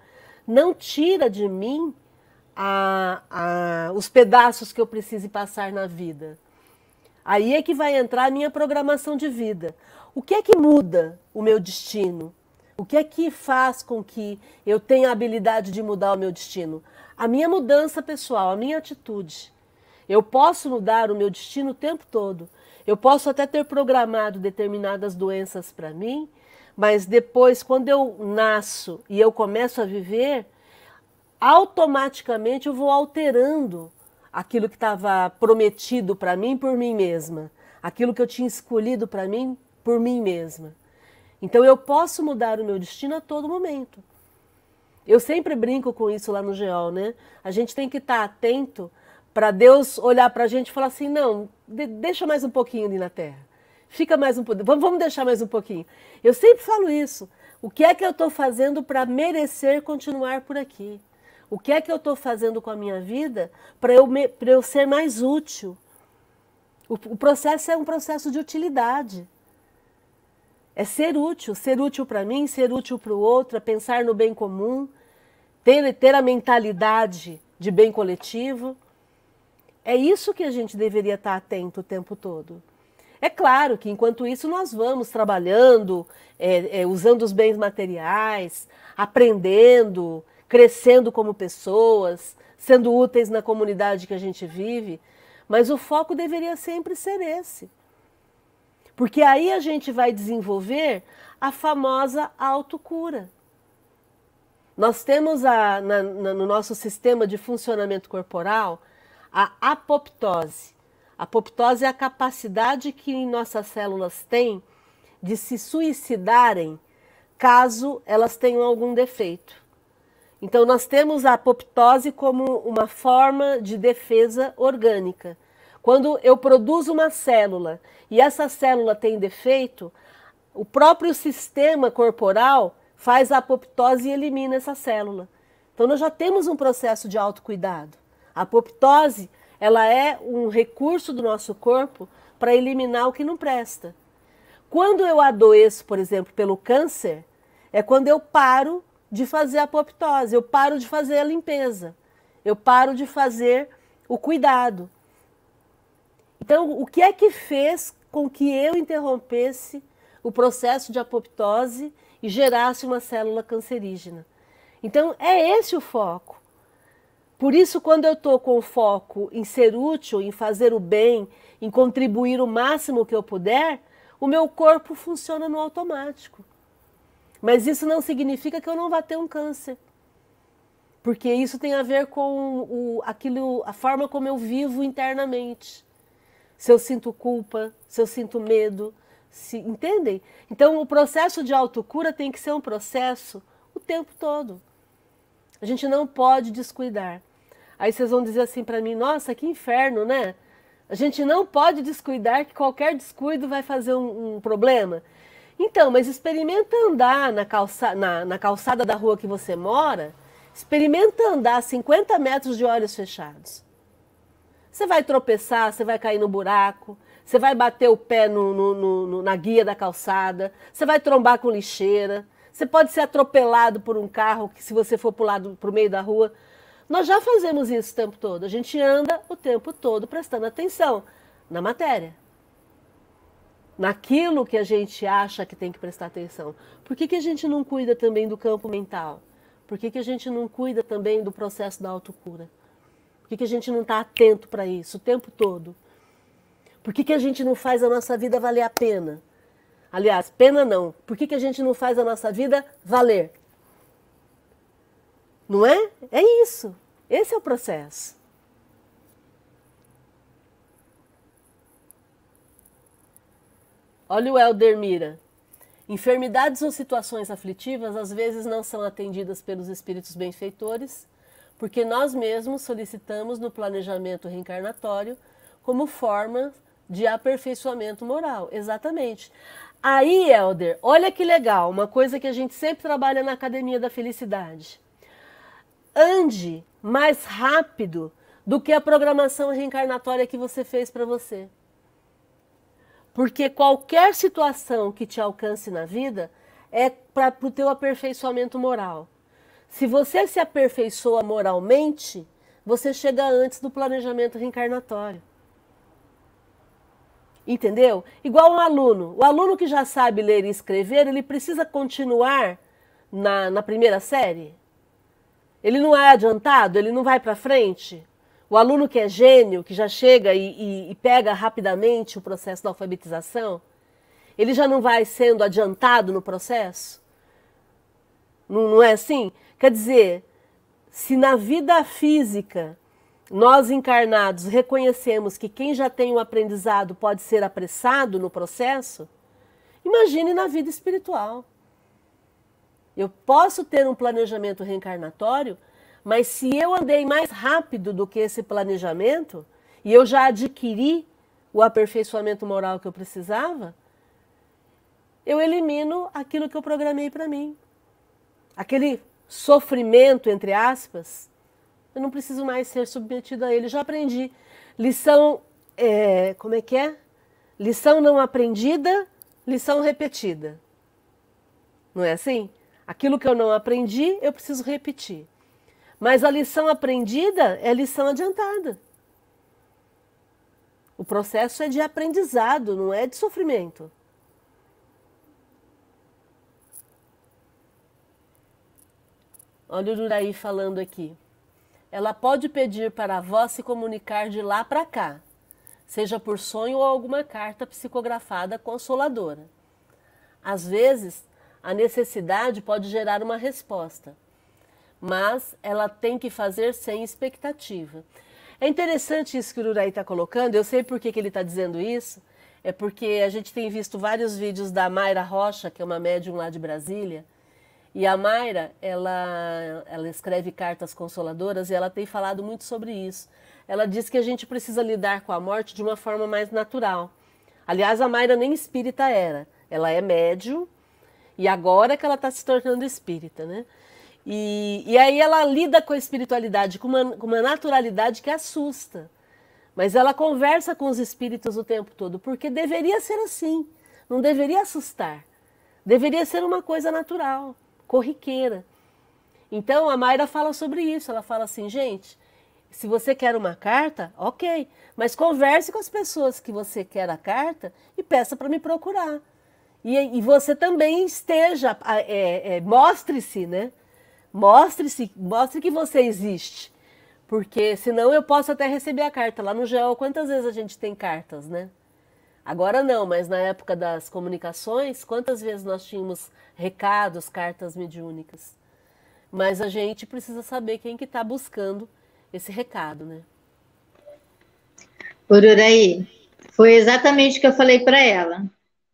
não tira de mim a, a, os pedaços que eu precise passar na vida. Aí é que vai entrar a minha programação de vida. O que é que muda o meu destino? O que é que faz com que eu tenha a habilidade de mudar o meu destino? A minha mudança pessoal, a minha atitude. Eu posso mudar o meu destino o tempo todo. Eu posso até ter programado determinadas doenças para mim, mas depois, quando eu nasço e eu começo a viver, automaticamente eu vou alterando aquilo que estava prometido para mim por mim mesma, aquilo que eu tinha escolhido para mim por mim mesma. Então eu posso mudar o meu destino a todo momento. Eu sempre brinco com isso lá no Geol, né? A gente tem que estar tá atento para Deus olhar para a gente e falar assim: não, de, deixa mais um pouquinho ali na terra. Fica mais um pouquinho, vamos, deixar mais um pouquinho. Eu sempre falo isso. O que é que eu estou fazendo para merecer continuar por aqui? O que é que eu estou fazendo com a minha vida para eu, eu ser mais útil? O, o processo é um processo de utilidade. É ser útil, ser útil para mim, ser útil para o outro, é pensar no bem comum, ter, ter a mentalidade de bem coletivo. É isso que a gente deveria estar atento o tempo todo. É claro que enquanto isso nós vamos trabalhando, é, é, usando os bens materiais, aprendendo, crescendo como pessoas, sendo úteis na comunidade que a gente vive, mas o foco deveria sempre ser esse. Porque aí a gente vai desenvolver a famosa autocura. Nós temos a, na, na, no nosso sistema de funcionamento corporal a apoptose. A apoptose é a capacidade que nossas células têm de se suicidarem caso elas tenham algum defeito. Então, nós temos a apoptose como uma forma de defesa orgânica. Quando eu produzo uma célula e essa célula tem defeito, o próprio sistema corporal faz a apoptose e elimina essa célula. Então, nós já temos um processo de autocuidado. A apoptose, ela é um recurso do nosso corpo para eliminar o que não presta. Quando eu adoeço, por exemplo, pelo câncer, é quando eu paro de fazer a apoptose, eu paro de fazer a limpeza, eu paro de fazer o cuidado. Então, o que é que fez com que eu interrompesse o processo de apoptose e gerasse uma célula cancerígena? Então, é esse o foco. Por isso, quando eu estou com foco em ser útil, em fazer o bem, em contribuir o máximo que eu puder, o meu corpo funciona no automático. Mas isso não significa que eu não vá ter um câncer. Porque isso tem a ver com o, aquilo, a forma como eu vivo internamente. Se eu sinto culpa, se eu sinto medo, se, entendem? Então o processo de autocura tem que ser um processo o tempo todo. A gente não pode descuidar. Aí vocês vão dizer assim para mim: nossa, que inferno, né? A gente não pode descuidar, que qualquer descuido vai fazer um, um problema. Então, mas experimenta andar na, calça, na, na calçada da rua que você mora, experimenta andar 50 metros de olhos fechados. Você vai tropeçar, você vai cair no buraco, você vai bater o pé no, no, no, na guia da calçada, você vai trombar com lixeira, você pode ser atropelado por um carro que se você for para o meio da rua. Nós já fazemos isso o tempo todo. A gente anda o tempo todo prestando atenção na matéria. Naquilo que a gente acha que tem que prestar atenção. Por que, que a gente não cuida também do campo mental? Por que, que a gente não cuida também do processo da autocura? Que, que a gente não está atento para isso o tempo todo? Por que, que a gente não faz a nossa vida valer a pena? Aliás, pena não. Por que, que a gente não faz a nossa vida valer? Não é? É isso. Esse é o processo. Olha o Helder Mira. Enfermidades ou situações aflitivas às vezes não são atendidas pelos espíritos benfeitores, porque nós mesmos solicitamos no planejamento reencarnatório como forma de aperfeiçoamento moral, exatamente. Aí, Elder, olha que legal, uma coisa que a gente sempre trabalha na Academia da Felicidade. Ande mais rápido do que a programação reencarnatória que você fez para você. Porque qualquer situação que te alcance na vida é para o teu aperfeiçoamento moral. Se você se aperfeiçoa moralmente, você chega antes do planejamento reencarnatório. Entendeu? Igual um aluno. O aluno que já sabe ler e escrever, ele precisa continuar na, na primeira série? Ele não é adiantado? Ele não vai para frente? O aluno que é gênio, que já chega e, e, e pega rapidamente o processo da alfabetização, ele já não vai sendo adiantado no processo? Não, não é assim? Quer dizer, se na vida física nós encarnados reconhecemos que quem já tem um aprendizado pode ser apressado no processo, imagine na vida espiritual. Eu posso ter um planejamento reencarnatório, mas se eu andei mais rápido do que esse planejamento e eu já adquiri o aperfeiçoamento moral que eu precisava, eu elimino aquilo que eu programei para mim. Aquele sofrimento, entre aspas, eu não preciso mais ser submetido a ele. Já aprendi. Lição, é, como é que é? Lição não aprendida, lição repetida. Não é assim? Aquilo que eu não aprendi, eu preciso repetir. Mas a lição aprendida é lição adiantada. O processo é de aprendizado, não é de sofrimento. Olha o Uraí falando aqui ela pode pedir para a avó se comunicar de lá para cá, seja por sonho ou alguma carta psicografada consoladora. Às vezes, a necessidade pode gerar uma resposta, mas ela tem que fazer sem expectativa. É interessante isso que o Uraí está colocando, eu sei por que, que ele está dizendo isso, é porque a gente tem visto vários vídeos da Mayra Rocha, que é uma médium lá de Brasília, e a Mayra, ela, ela escreve cartas consoladoras e ela tem falado muito sobre isso. Ela diz que a gente precisa lidar com a morte de uma forma mais natural. Aliás, a Mayra nem espírita era. Ela é médium e agora que ela está se tornando espírita, né? E, e aí ela lida com a espiritualidade com uma, com uma naturalidade que assusta. Mas ela conversa com os espíritos o tempo todo, porque deveria ser assim. Não deveria assustar. Deveria ser uma coisa natural corriqueira. Então a Mayra fala sobre isso. Ela fala assim, gente, se você quer uma carta, ok, mas converse com as pessoas que você quer a carta e peça para me procurar. E, e, você também esteja, é, é, mostre-se, né? Mostre-se, mostre que você existe. Porque senão eu posso até receber a carta. Lá no GEO, quantas vezes a gente tem cartas, né? Agora não, mas na época das comunicações, quantas vezes nós tínhamos recados, cartas mediúnicas? Mas a gente precisa saber quem que está buscando esse recado, né? Ururaí, foi exatamente o que eu falei para ela,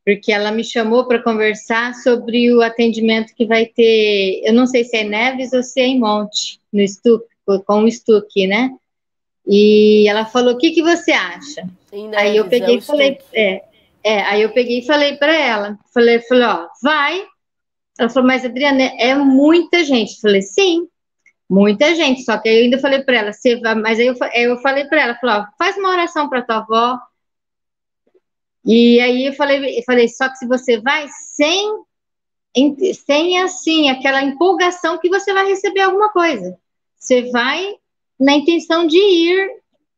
porque ela me chamou para conversar sobre o atendimento que vai ter, eu não sei se é em Neves ou se é em Monte, no Stuck, com o Stuck, né? E ela falou: "O que que você acha?" Aí eu peguei e falei, é, é, aí eu peguei e falei para ela, falei, falei, ó, vai. Ela falou, mas Adriana, é muita gente. Eu falei, sim, muita gente. Só que eu ainda falei para ela, você vai, mas aí eu, eu falei para ela, falei, ó, faz uma oração para tua avó. E aí eu falei, eu falei, só que se você vai sem, sem assim aquela empolgação que você vai receber alguma coisa, você vai na intenção de ir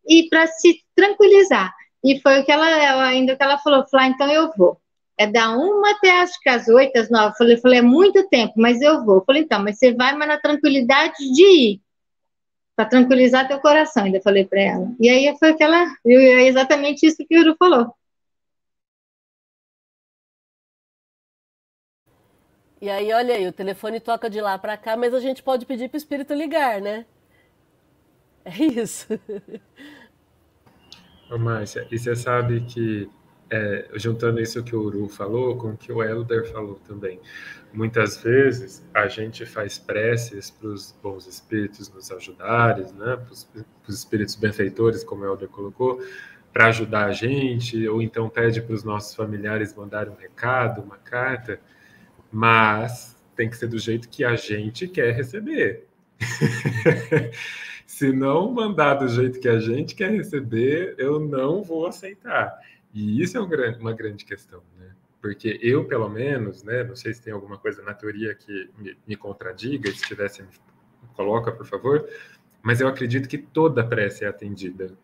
e para se tranquilizar. E foi o que ela, ainda que ela falou, falou, ah, então eu vou. É da uma até acho que às oito, às nove. Falei, falei, é muito tempo, mas eu vou. Falei, então, mas você vai, mas na tranquilidade de ir. Para tranquilizar teu coração, ainda falei para ela. E aí foi aquela, é exatamente isso que o Uru falou. E aí, olha aí, o telefone toca de lá para cá, mas a gente pode pedir para o espírito ligar, né? É isso. Márcia, e você sabe que, é, juntando isso que o Uru falou com o que o Elder falou também, muitas vezes a gente faz preces para os bons espíritos nos ajudarem, né, para os espíritos benfeitores, como o Elder colocou, para ajudar a gente, ou então pede para os nossos familiares mandarem um recado, uma carta, mas tem que ser do jeito que a gente quer receber. Se não mandar do jeito que a gente quer receber, eu não vou aceitar. E isso é um uma grande questão, né? Porque eu, pelo menos, né, não sei se tem alguma coisa na teoria que me, me contradiga, se tivesse, me coloca, por favor, mas eu acredito que toda prece é atendida.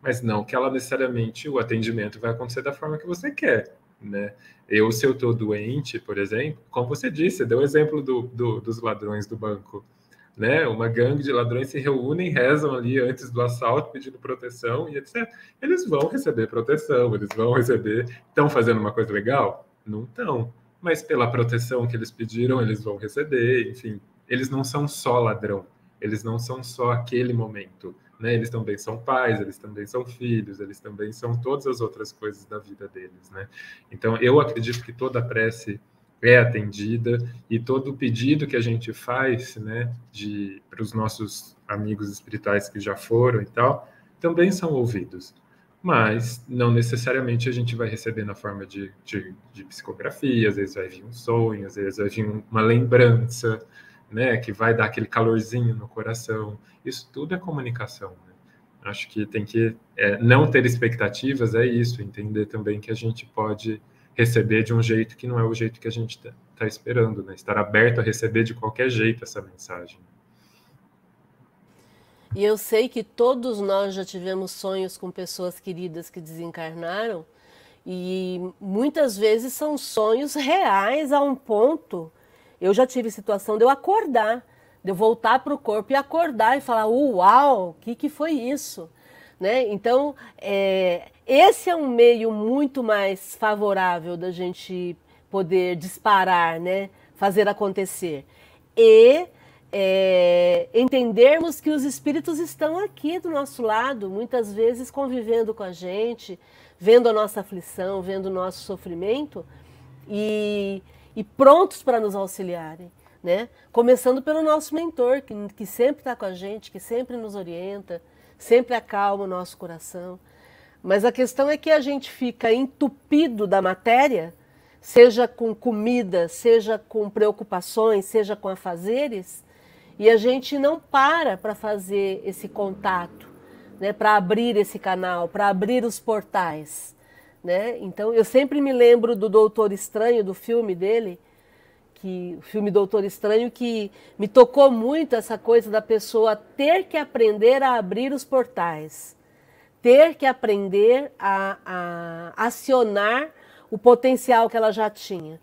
Mas não que ela necessariamente, o atendimento vai acontecer da forma que você quer, né? Eu, se eu estou doente, por exemplo, como você disse, deu o exemplo do, do, dos ladrões do banco né? Uma gangue de ladrões se reúnem, rezam ali antes do assalto, pedindo proteção e etc. Eles vão receber proteção, eles vão receber. Estão fazendo uma coisa legal? Não estão. Mas pela proteção que eles pediram, eles vão receber. Enfim, eles não são só ladrão. Eles não são só aquele momento. Né? Eles também são pais, eles também são filhos, eles também são todas as outras coisas da vida deles. Né? Então, eu acredito que toda prece é atendida e todo o pedido que a gente faz, né, de para os nossos amigos espirituais que já foram e tal, também são ouvidos. Mas não necessariamente a gente vai receber na forma de, de, de psicografia, às vezes vai vir um sonho, às vezes vai vir uma lembrança, né, que vai dar aquele calorzinho no coração. Isso tudo é comunicação. Né? Acho que tem que é, não ter expectativas é isso, entender também que a gente pode receber de um jeito que não é o jeito que a gente está tá esperando, né? Estar aberto a receber de qualquer jeito essa mensagem. E eu sei que todos nós já tivemos sonhos com pessoas queridas que desencarnaram, e muitas vezes são sonhos reais a um ponto. Eu já tive situação de eu acordar, de eu voltar para o corpo e acordar e falar: Uau, o que, que foi isso? Né? Então, é, esse é um meio muito mais favorável da gente poder disparar, né? fazer acontecer. E é, entendermos que os espíritos estão aqui do nosso lado, muitas vezes convivendo com a gente, vendo a nossa aflição, vendo o nosso sofrimento e, e prontos para nos auxiliarem. Né? Começando pelo nosso mentor, que, que sempre está com a gente, que sempre nos orienta, sempre acalma o nosso coração. Mas a questão é que a gente fica entupido da matéria, seja com comida, seja com preocupações, seja com afazeres, e a gente não para para fazer esse contato, né, para abrir esse canal, para abrir os portais. Né? Então, eu sempre me lembro do Doutor Estranho, do filme dele, que o filme Doutor Estranho, que me tocou muito essa coisa da pessoa ter que aprender a abrir os portais, ter que aprender a, a acionar o potencial que ela já tinha.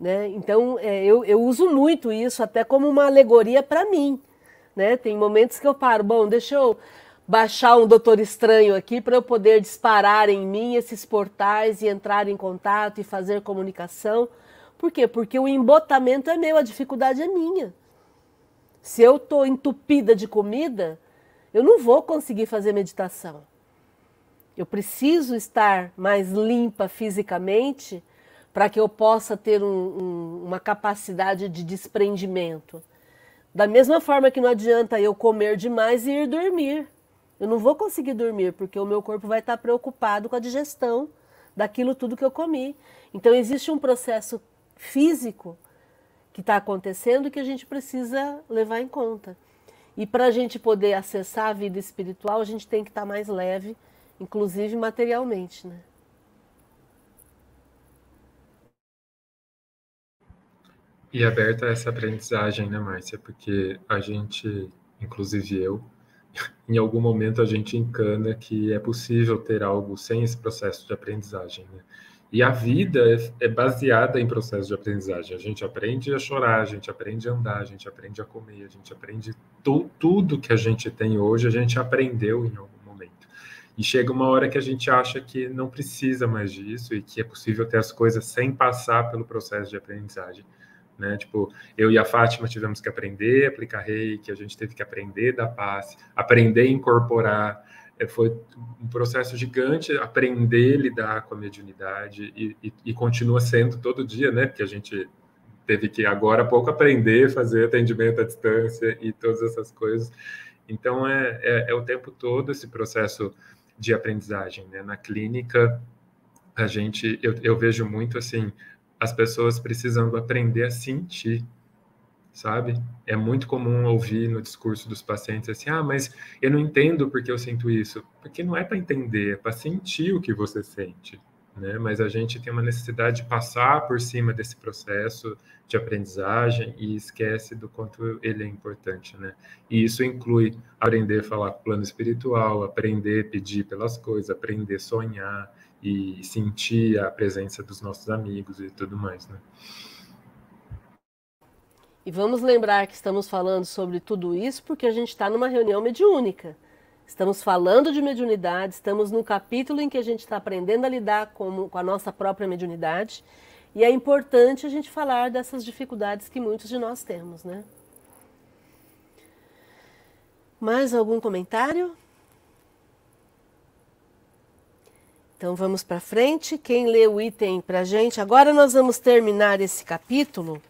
Né? Então, é, eu, eu uso muito isso até como uma alegoria para mim. Né? Tem momentos que eu paro, bom, deixa eu baixar um doutor estranho aqui para eu poder disparar em mim esses portais e entrar em contato e fazer comunicação por quê? Porque o embotamento é meu, a dificuldade é minha. Se eu estou entupida de comida, eu não vou conseguir fazer meditação. Eu preciso estar mais limpa fisicamente para que eu possa ter um, um, uma capacidade de desprendimento. Da mesma forma que não adianta eu comer demais e ir dormir. Eu não vou conseguir dormir porque o meu corpo vai estar preocupado com a digestão daquilo tudo que eu comi. Então existe um processo físico que está acontecendo que a gente precisa levar em conta. E para a gente poder acessar a vida espiritual, a gente tem que estar tá mais leve, inclusive materialmente, né? E aberta essa aprendizagem, né, Márcia? Porque a gente, inclusive eu, em algum momento a gente encana que é possível ter algo sem esse processo de aprendizagem, né? E a vida é, é baseada em processo de aprendizagem. A gente aprende a chorar, a gente aprende a andar, a gente aprende a comer, a gente aprende tu, tudo que a gente tem hoje, a gente aprendeu em algum momento. E chega uma hora que a gente acha que não precisa mais disso e que é possível ter as coisas sem passar pelo processo de aprendizagem. Né? Tipo, eu e a Fátima tivemos que aprender aplicar reiki, a gente teve que aprender da paz, aprender a incorporar, é, foi um processo gigante aprender a lidar com a mediunidade e, e, e, continua sendo todo dia, né? Porque a gente teve que agora há pouco aprender a fazer atendimento à distância e todas essas coisas. Então é, é, é o tempo todo esse processo de aprendizagem. Né? Na clínica, a gente, eu, eu vejo muito assim, as pessoas precisando aprender a sentir, sabe? É muito comum ouvir no discurso dos pacientes assim: ah, mas eu não entendo porque eu sinto isso. Porque não é para entender, é para sentir o que você sente. Né? Mas a gente tem uma necessidade de passar por cima desse processo de aprendizagem e esquece do quanto ele é importante, né? E isso inclui aprender a falar com o plano espiritual, aprender a pedir pelas coisas, aprender a sonhar e sentir a presença dos nossos amigos e tudo mais, né? E vamos lembrar que estamos falando sobre tudo isso porque a gente está numa reunião mediúnica. Estamos falando de mediunidade, estamos no capítulo em que a gente está aprendendo a lidar com, com a nossa própria mediunidade. E é importante a gente falar dessas dificuldades que muitos de nós temos, né? Mais algum comentário? Então vamos para frente. Quem lê o item para a gente? Agora nós vamos terminar esse capítulo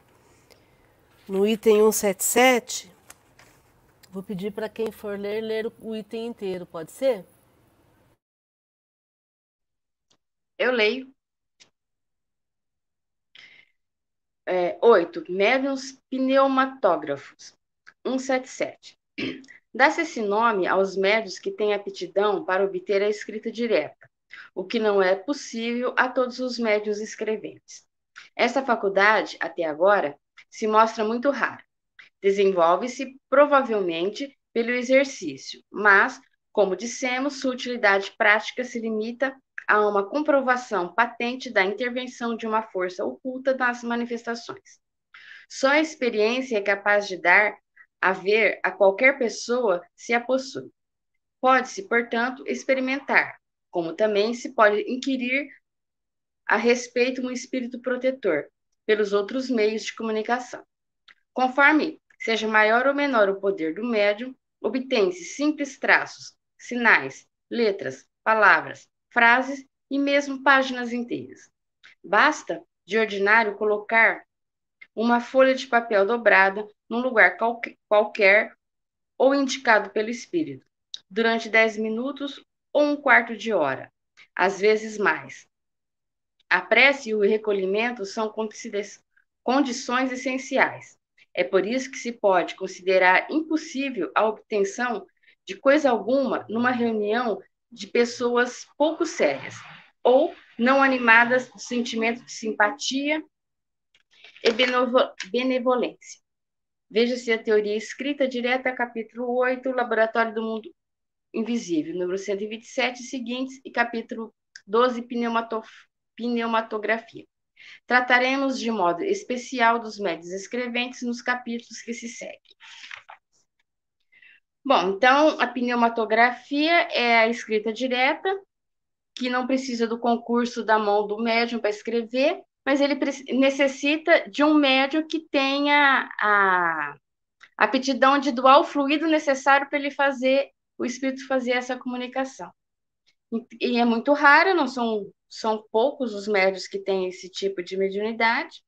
no item 177, vou pedir para quem for ler, ler o item inteiro, pode ser? Eu leio. É, 8. Médiuns pneumatógrafos. 177. Dá-se esse nome aos médios que têm aptidão para obter a escrita direta, o que não é possível a todos os médios escreventes. Essa faculdade, até agora, se mostra muito rara. Desenvolve-se provavelmente pelo exercício, mas, como dissemos, sua utilidade prática se limita a uma comprovação patente da intervenção de uma força oculta nas manifestações. Só a experiência é capaz de dar a ver a qualquer pessoa se a possui. Pode-se, portanto, experimentar, como também se pode inquirir a respeito um espírito protetor, pelos outros meios de comunicação. Conforme seja maior ou menor o poder do médium, obtém-se simples traços, sinais, letras, palavras, frases e mesmo páginas inteiras. Basta, de ordinário, colocar uma folha de papel dobrada num lugar qualquer ou indicado pelo espírito, durante dez minutos ou um quarto de hora, às vezes mais, a prece e o recolhimento são condições essenciais. É por isso que se pode considerar impossível a obtenção de coisa alguma numa reunião de pessoas pouco sérias ou não animadas do sentimento de simpatia e benevolência. Veja-se a teoria escrita direta, capítulo 8, Laboratório do Mundo Invisível, número 127 seguintes, e capítulo 12, Pneumatofobia pneumatografia. Trataremos de modo especial dos médios escreventes nos capítulos que se seguem. Bom, então, a pneumatografia é a escrita direta, que não precisa do concurso da mão do médium para escrever, mas ele necessita de um médium que tenha a aptidão de doar o fluido necessário para ele fazer, o espírito fazer essa comunicação. E é muito raro, não são são poucos os médios que têm esse tipo de mediunidade.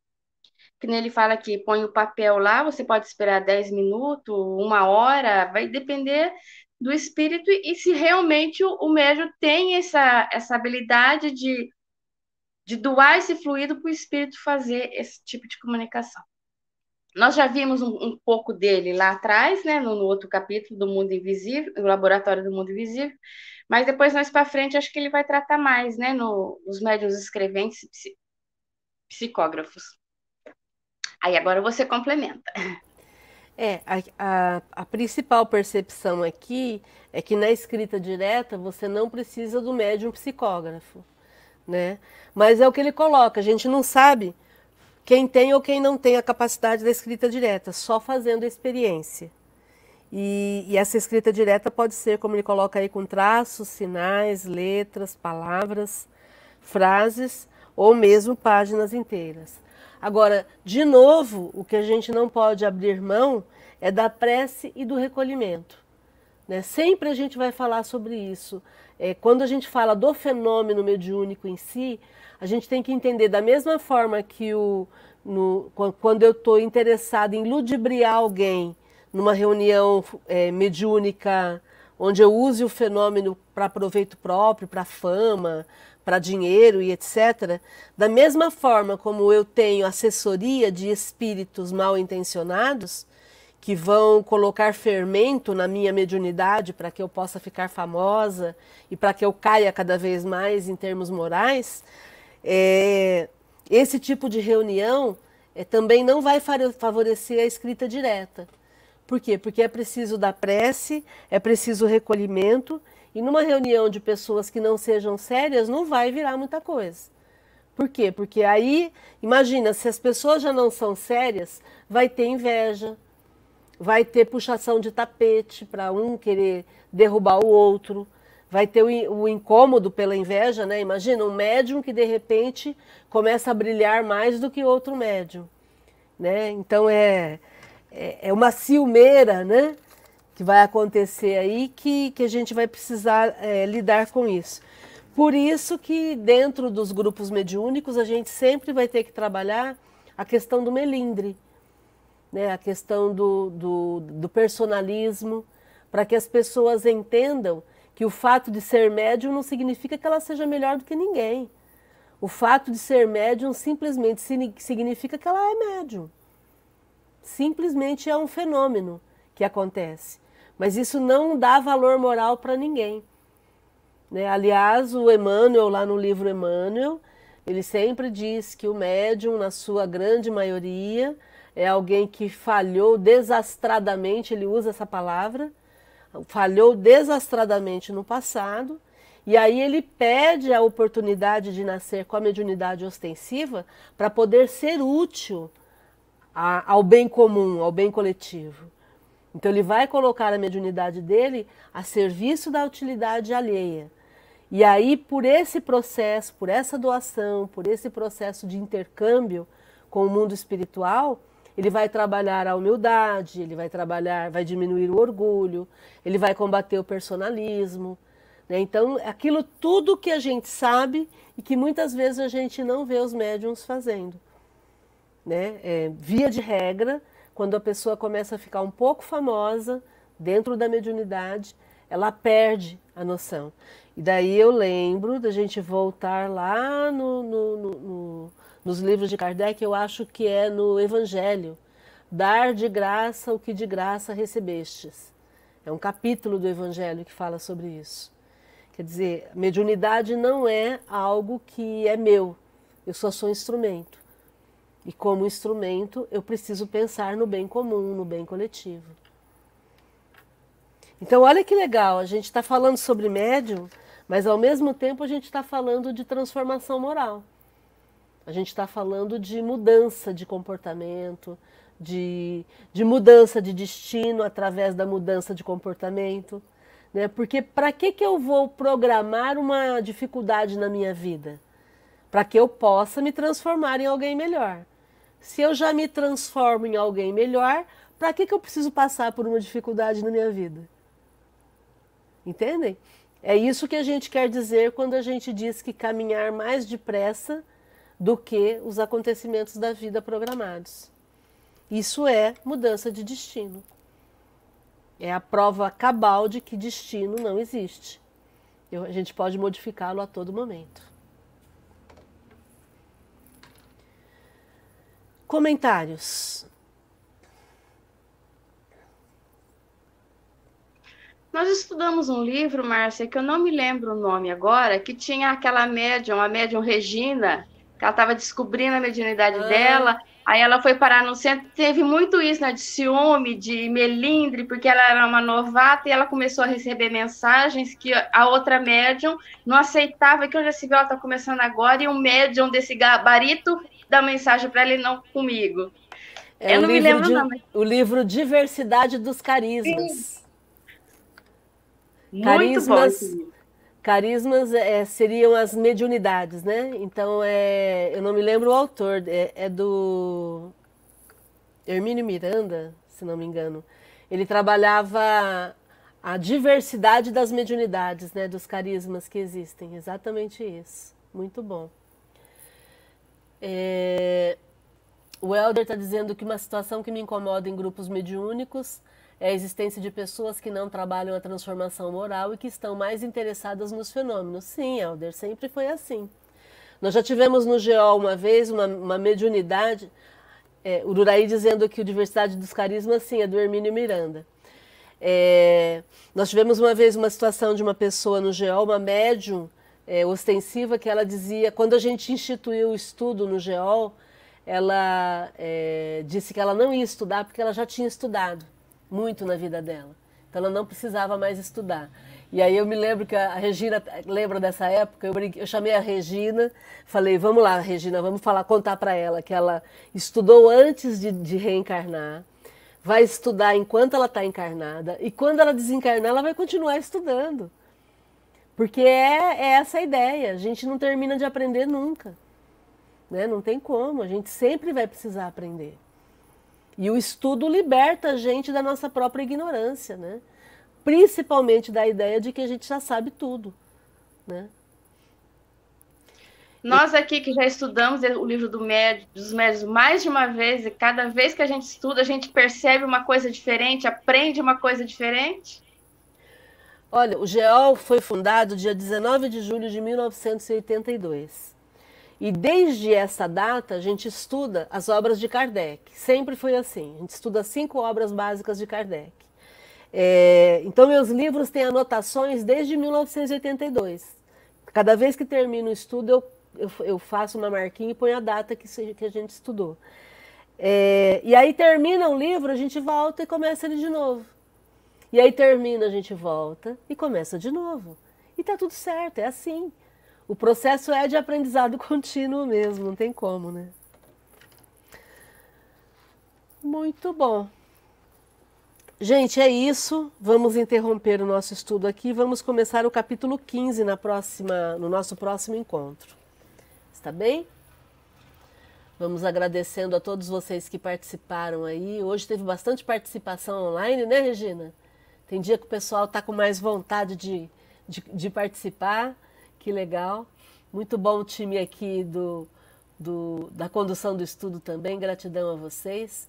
Que nele fala que põe o papel lá, você pode esperar 10 minutos, uma hora, vai depender do espírito e se realmente o, o tem essa, essa habilidade de, de doar esse fluido para o espírito fazer esse tipo de comunicação. Nós já vimos um, um pouco dele lá atrás, né, no, no, outro capítulo do Mundo Invisível, o Laboratório do Mundo Invisível, mas depois, mais para frente, acho que ele vai tratar mais, né, no, nos médios escreventes e psicógrafos. Aí agora você complementa. É, a, a, a, principal percepção aqui é que na escrita direta você não precisa do médium psicógrafo, né? Mas é o que ele coloca, a gente não sabe quem tem ou quem não tem a capacidade da escrita direta, só fazendo a experiência. E, e, essa escrita direta pode ser, como ele coloca aí, com traços, sinais, letras, palavras, frases ou mesmo páginas inteiras. Agora, de novo, o que a gente não pode abrir mão é da prece e do recolhimento. Né? Sempre a gente vai falar sobre isso. É, quando a gente fala do fenômeno mediúnico em si, a gente tem que entender da mesma forma que o, no, quando eu estou interessado em ludibriar alguém numa reunião é, mediúnica onde eu use o fenômeno para proveito próprio, para fama, para dinheiro e etc. Da mesma forma como eu tenho assessoria de espíritos mal intencionados, que vão colocar fermento na minha mediunidade para que eu possa ficar famosa e para que eu caia cada vez mais em termos morais, é, esse tipo de reunião é, também não vai favorecer a escrita direta. Por quê? Porque é preciso da prece, é preciso recolhimento, e numa reunião de pessoas que não sejam sérias, não vai virar muita coisa. Por quê? Porque aí, imagina, se as pessoas já não são sérias, vai ter inveja, vai ter puxação de tapete para um querer derrubar o outro, vai ter o, incômodo pela inveja, né? Imagina um médium que de repente começa a brilhar mais do que outro médium, né? Então é, é, é uma ciumeira, né? Que vai acontecer aí que, que a gente vai precisar é, lidar com isso. Por isso que dentro dos grupos mediúnicos a gente sempre vai ter que trabalhar a questão do melindre, né, a questão do, do, do personalismo, para que as pessoas entendam que o fato de ser médium não significa que ela seja melhor do que ninguém. O fato de ser médium simplesmente significa que ela é médium. Simplesmente é um fenômeno que acontece. Mas isso não dá valor moral para ninguém. Né? Aliás, o Emmanuel, lá no livro Emmanuel, ele sempre diz que o médium, na sua grande maioria, é alguém que falhou desastradamente, ele usa essa palavra, falhou desastradamente no passado, e aí ele pede a oportunidade de nascer com a mediunidade ostensiva para poder ser útil a, ao bem comum, ao bem coletivo. Então ele vai colocar a mediunidade dele a serviço da utilidade alheia. E aí, por esse processo, por essa doação, por esse processo de intercâmbio com o mundo espiritual, ele vai trabalhar a humildade, ele vai trabalhar, vai diminuir o orgulho, ele vai combater o personalismo. Né? Então, aquilo tudo que a gente sabe e que muitas vezes a gente não vê os médiums fazendo. Né? É, via de regra, quando a pessoa começa a ficar um pouco famosa dentro da mediunidade, ela perde a noção. E daí eu lembro da gente voltar lá no, no, no nos livros de Kardec, eu acho que é no Evangelho, dar de graça o que de graça recebestes. É um capítulo do Evangelho que fala sobre isso. Quer dizer, mediunidade não é algo que é meu, eu só sou instrumento. E como instrumento, eu preciso pensar no bem comum, no bem coletivo. Então, olha que legal, a gente está falando sobre médium, mas ao mesmo tempo a gente está falando de transformação moral. A gente está falando de mudança de comportamento, de, de mudança de destino através da mudança de comportamento. Né? Porque para que, que eu vou programar uma dificuldade na minha vida? Para que eu possa me transformar em alguém melhor. Se eu já me transformo em alguém melhor, para que, que eu preciso passar por uma dificuldade na minha vida? Entendem? É isso que a gente quer dizer quando a gente diz que caminhar mais depressa do que os acontecimentos da vida programados. Isso é mudança de destino. É a prova cabal de que destino não existe. a gente pode modificá-lo a todo momento. Comentários. Nós estudamos um livro, Márcia, que eu não me lembro o nome agora, que tinha aquela médium, a médium Regina, ela estava descobrindo a mediunidade ah. dela. Aí ela foi parar no centro, teve muito isso, né, de ciúme, de melindre, porque ela era uma novata e ela começou a receber mensagens que a outra médium não aceitava, que eu já se viu, ela está começando agora, e um médium desse gabarito dá mensagem para ela e não comigo. É eu não me lembro de, não, mas... O livro Diversidade dos Carismas. Sim. Carismas. Carismas é, seriam as mediunidades, né? Então, é, eu não me lembro o autor, é, é do Hermínio Miranda, se não me engano. Ele trabalhava a diversidade das mediunidades, né? Dos carismas que existem, exatamente isso. Muito bom. É, o Helder está dizendo que uma situação que me incomoda em grupos mediúnicos é a existência de pessoas que não trabalham a transformação moral e que estão mais interessadas nos fenômenos. Sim, Helder, sempre foi assim. Nós já tivemos no GEO uma vez uma, uma mediunidade, é, Ururaí dizendo que o Diversidade dos Carismas, sim, é do Hermínio Miranda. É, nós tivemos uma vez uma situação de uma pessoa no GEO, uma médium é, ostensiva, que ela dizia, quando a gente instituiu o estudo no GEO, ela é, disse que ela não ia estudar porque ela já tinha estudado muito na vida dela. Então ela não precisava mais estudar. E aí eu me lembro que a Regina, lembra dessa época? Eu, eu chamei a Regina, falei, vamos lá, Regina, vamos falar, contar para ela que ela estudou antes de, de reencarnar, vai estudar enquanto ela está encarnada, e quando ela desencarnar, ela vai continuar estudando. Porque é, é essa a ideia, a gente não termina de aprender nunca. Né? Não tem como, a gente sempre vai precisar aprender. E o estudo liberta a gente da nossa própria ignorância, né? principalmente da ideia de que a gente já sabe tudo. Né? Nós aqui que já estudamos o livro do médio, dos médios mais de uma vez, e cada vez que a gente estuda, a gente percebe uma coisa diferente, aprende uma coisa diferente. Olha, o GEOL foi fundado dia 19 de julho de 1982. E desde essa data a gente estuda as obras de Kardec. Sempre foi assim. A gente estuda cinco obras básicas de Kardec. É, então meus livros têm anotações desde 1982. Cada vez que termino o estudo eu, eu, eu faço uma marquinha e ponho a data que, que a gente estudou. É, e aí termina o livro, a gente volta e começa ele de novo. E aí termina, a gente volta e começa de novo. E tá tudo certo, é assim. O processo é de aprendizado contínuo mesmo, não tem como, né? Muito bom. Gente, é isso. Vamos interromper o nosso estudo aqui. Vamos começar o capítulo 15 na próxima, no nosso próximo encontro. Está bem? Vamos agradecendo a todos vocês que participaram aí. Hoje teve bastante participação online, né, Regina? Tem dia que o pessoal está com mais vontade de, de, de participar. Que legal. Muito bom o time aqui do, do, da condução do estudo também. Gratidão a vocês.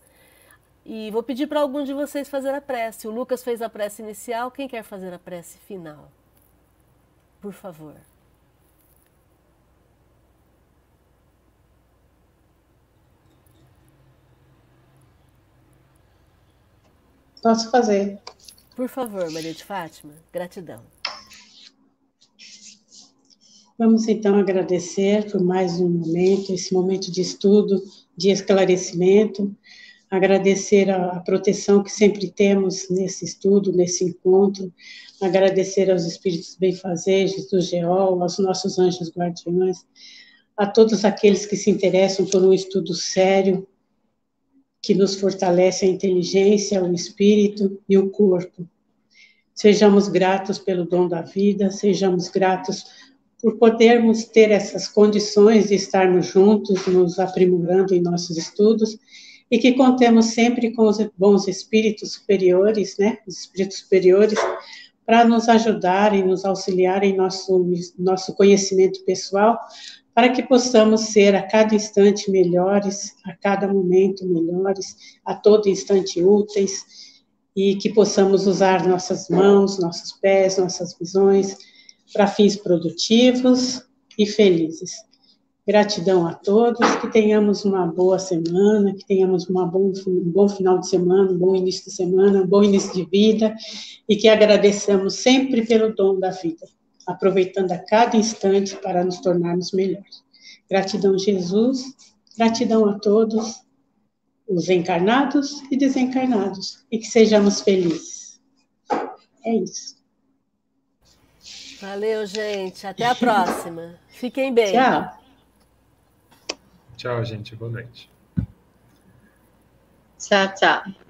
E vou pedir para algum de vocês fazer a prece. O Lucas fez a prece inicial. Quem quer fazer a prece final? Por favor. Posso fazer. Por favor, Maria de Fátima. Gratidão. Vamos então agradecer por mais um momento, esse momento de estudo, de esclarecimento, agradecer a, a, proteção que sempre temos nesse estudo, nesse encontro, agradecer aos espíritos benfazejos do GEOL, aos nossos anjos guardiões, a todos aqueles que se interessam por um estudo sério, que nos fortalece a inteligência, o espírito e o corpo. Sejamos gratos pelo dom da vida, sejamos gratos por podermos ter essas condições de estarmos juntos, nos aprimorando em nossos estudos, e que contemos sempre com os bons espíritos superiores, né, os espíritos superiores, para nos ajudar e nos auxiliar em nosso, nosso conhecimento pessoal, para que possamos ser a cada instante melhores, a cada momento melhores, a todo instante úteis, e que possamos usar nossas mãos, nossos pés, nossas visões, para fins produtivos e felizes. Gratidão a todos, que tenhamos uma boa semana, que tenhamos bom, um bom final de semana, um bom início de semana, um bom início de vida, e que agradeçamos sempre pelo dom da vida, aproveitando a cada instante para nos tornarmos melhores. Gratidão, Jesus, gratidão a todos, os encarnados e desencarnados, e que sejamos felizes. É isso. Valeu, gente. Até a próxima. Fiquem bem. Tchau. Tchau, gente. Boa noite. Tchau, tchau.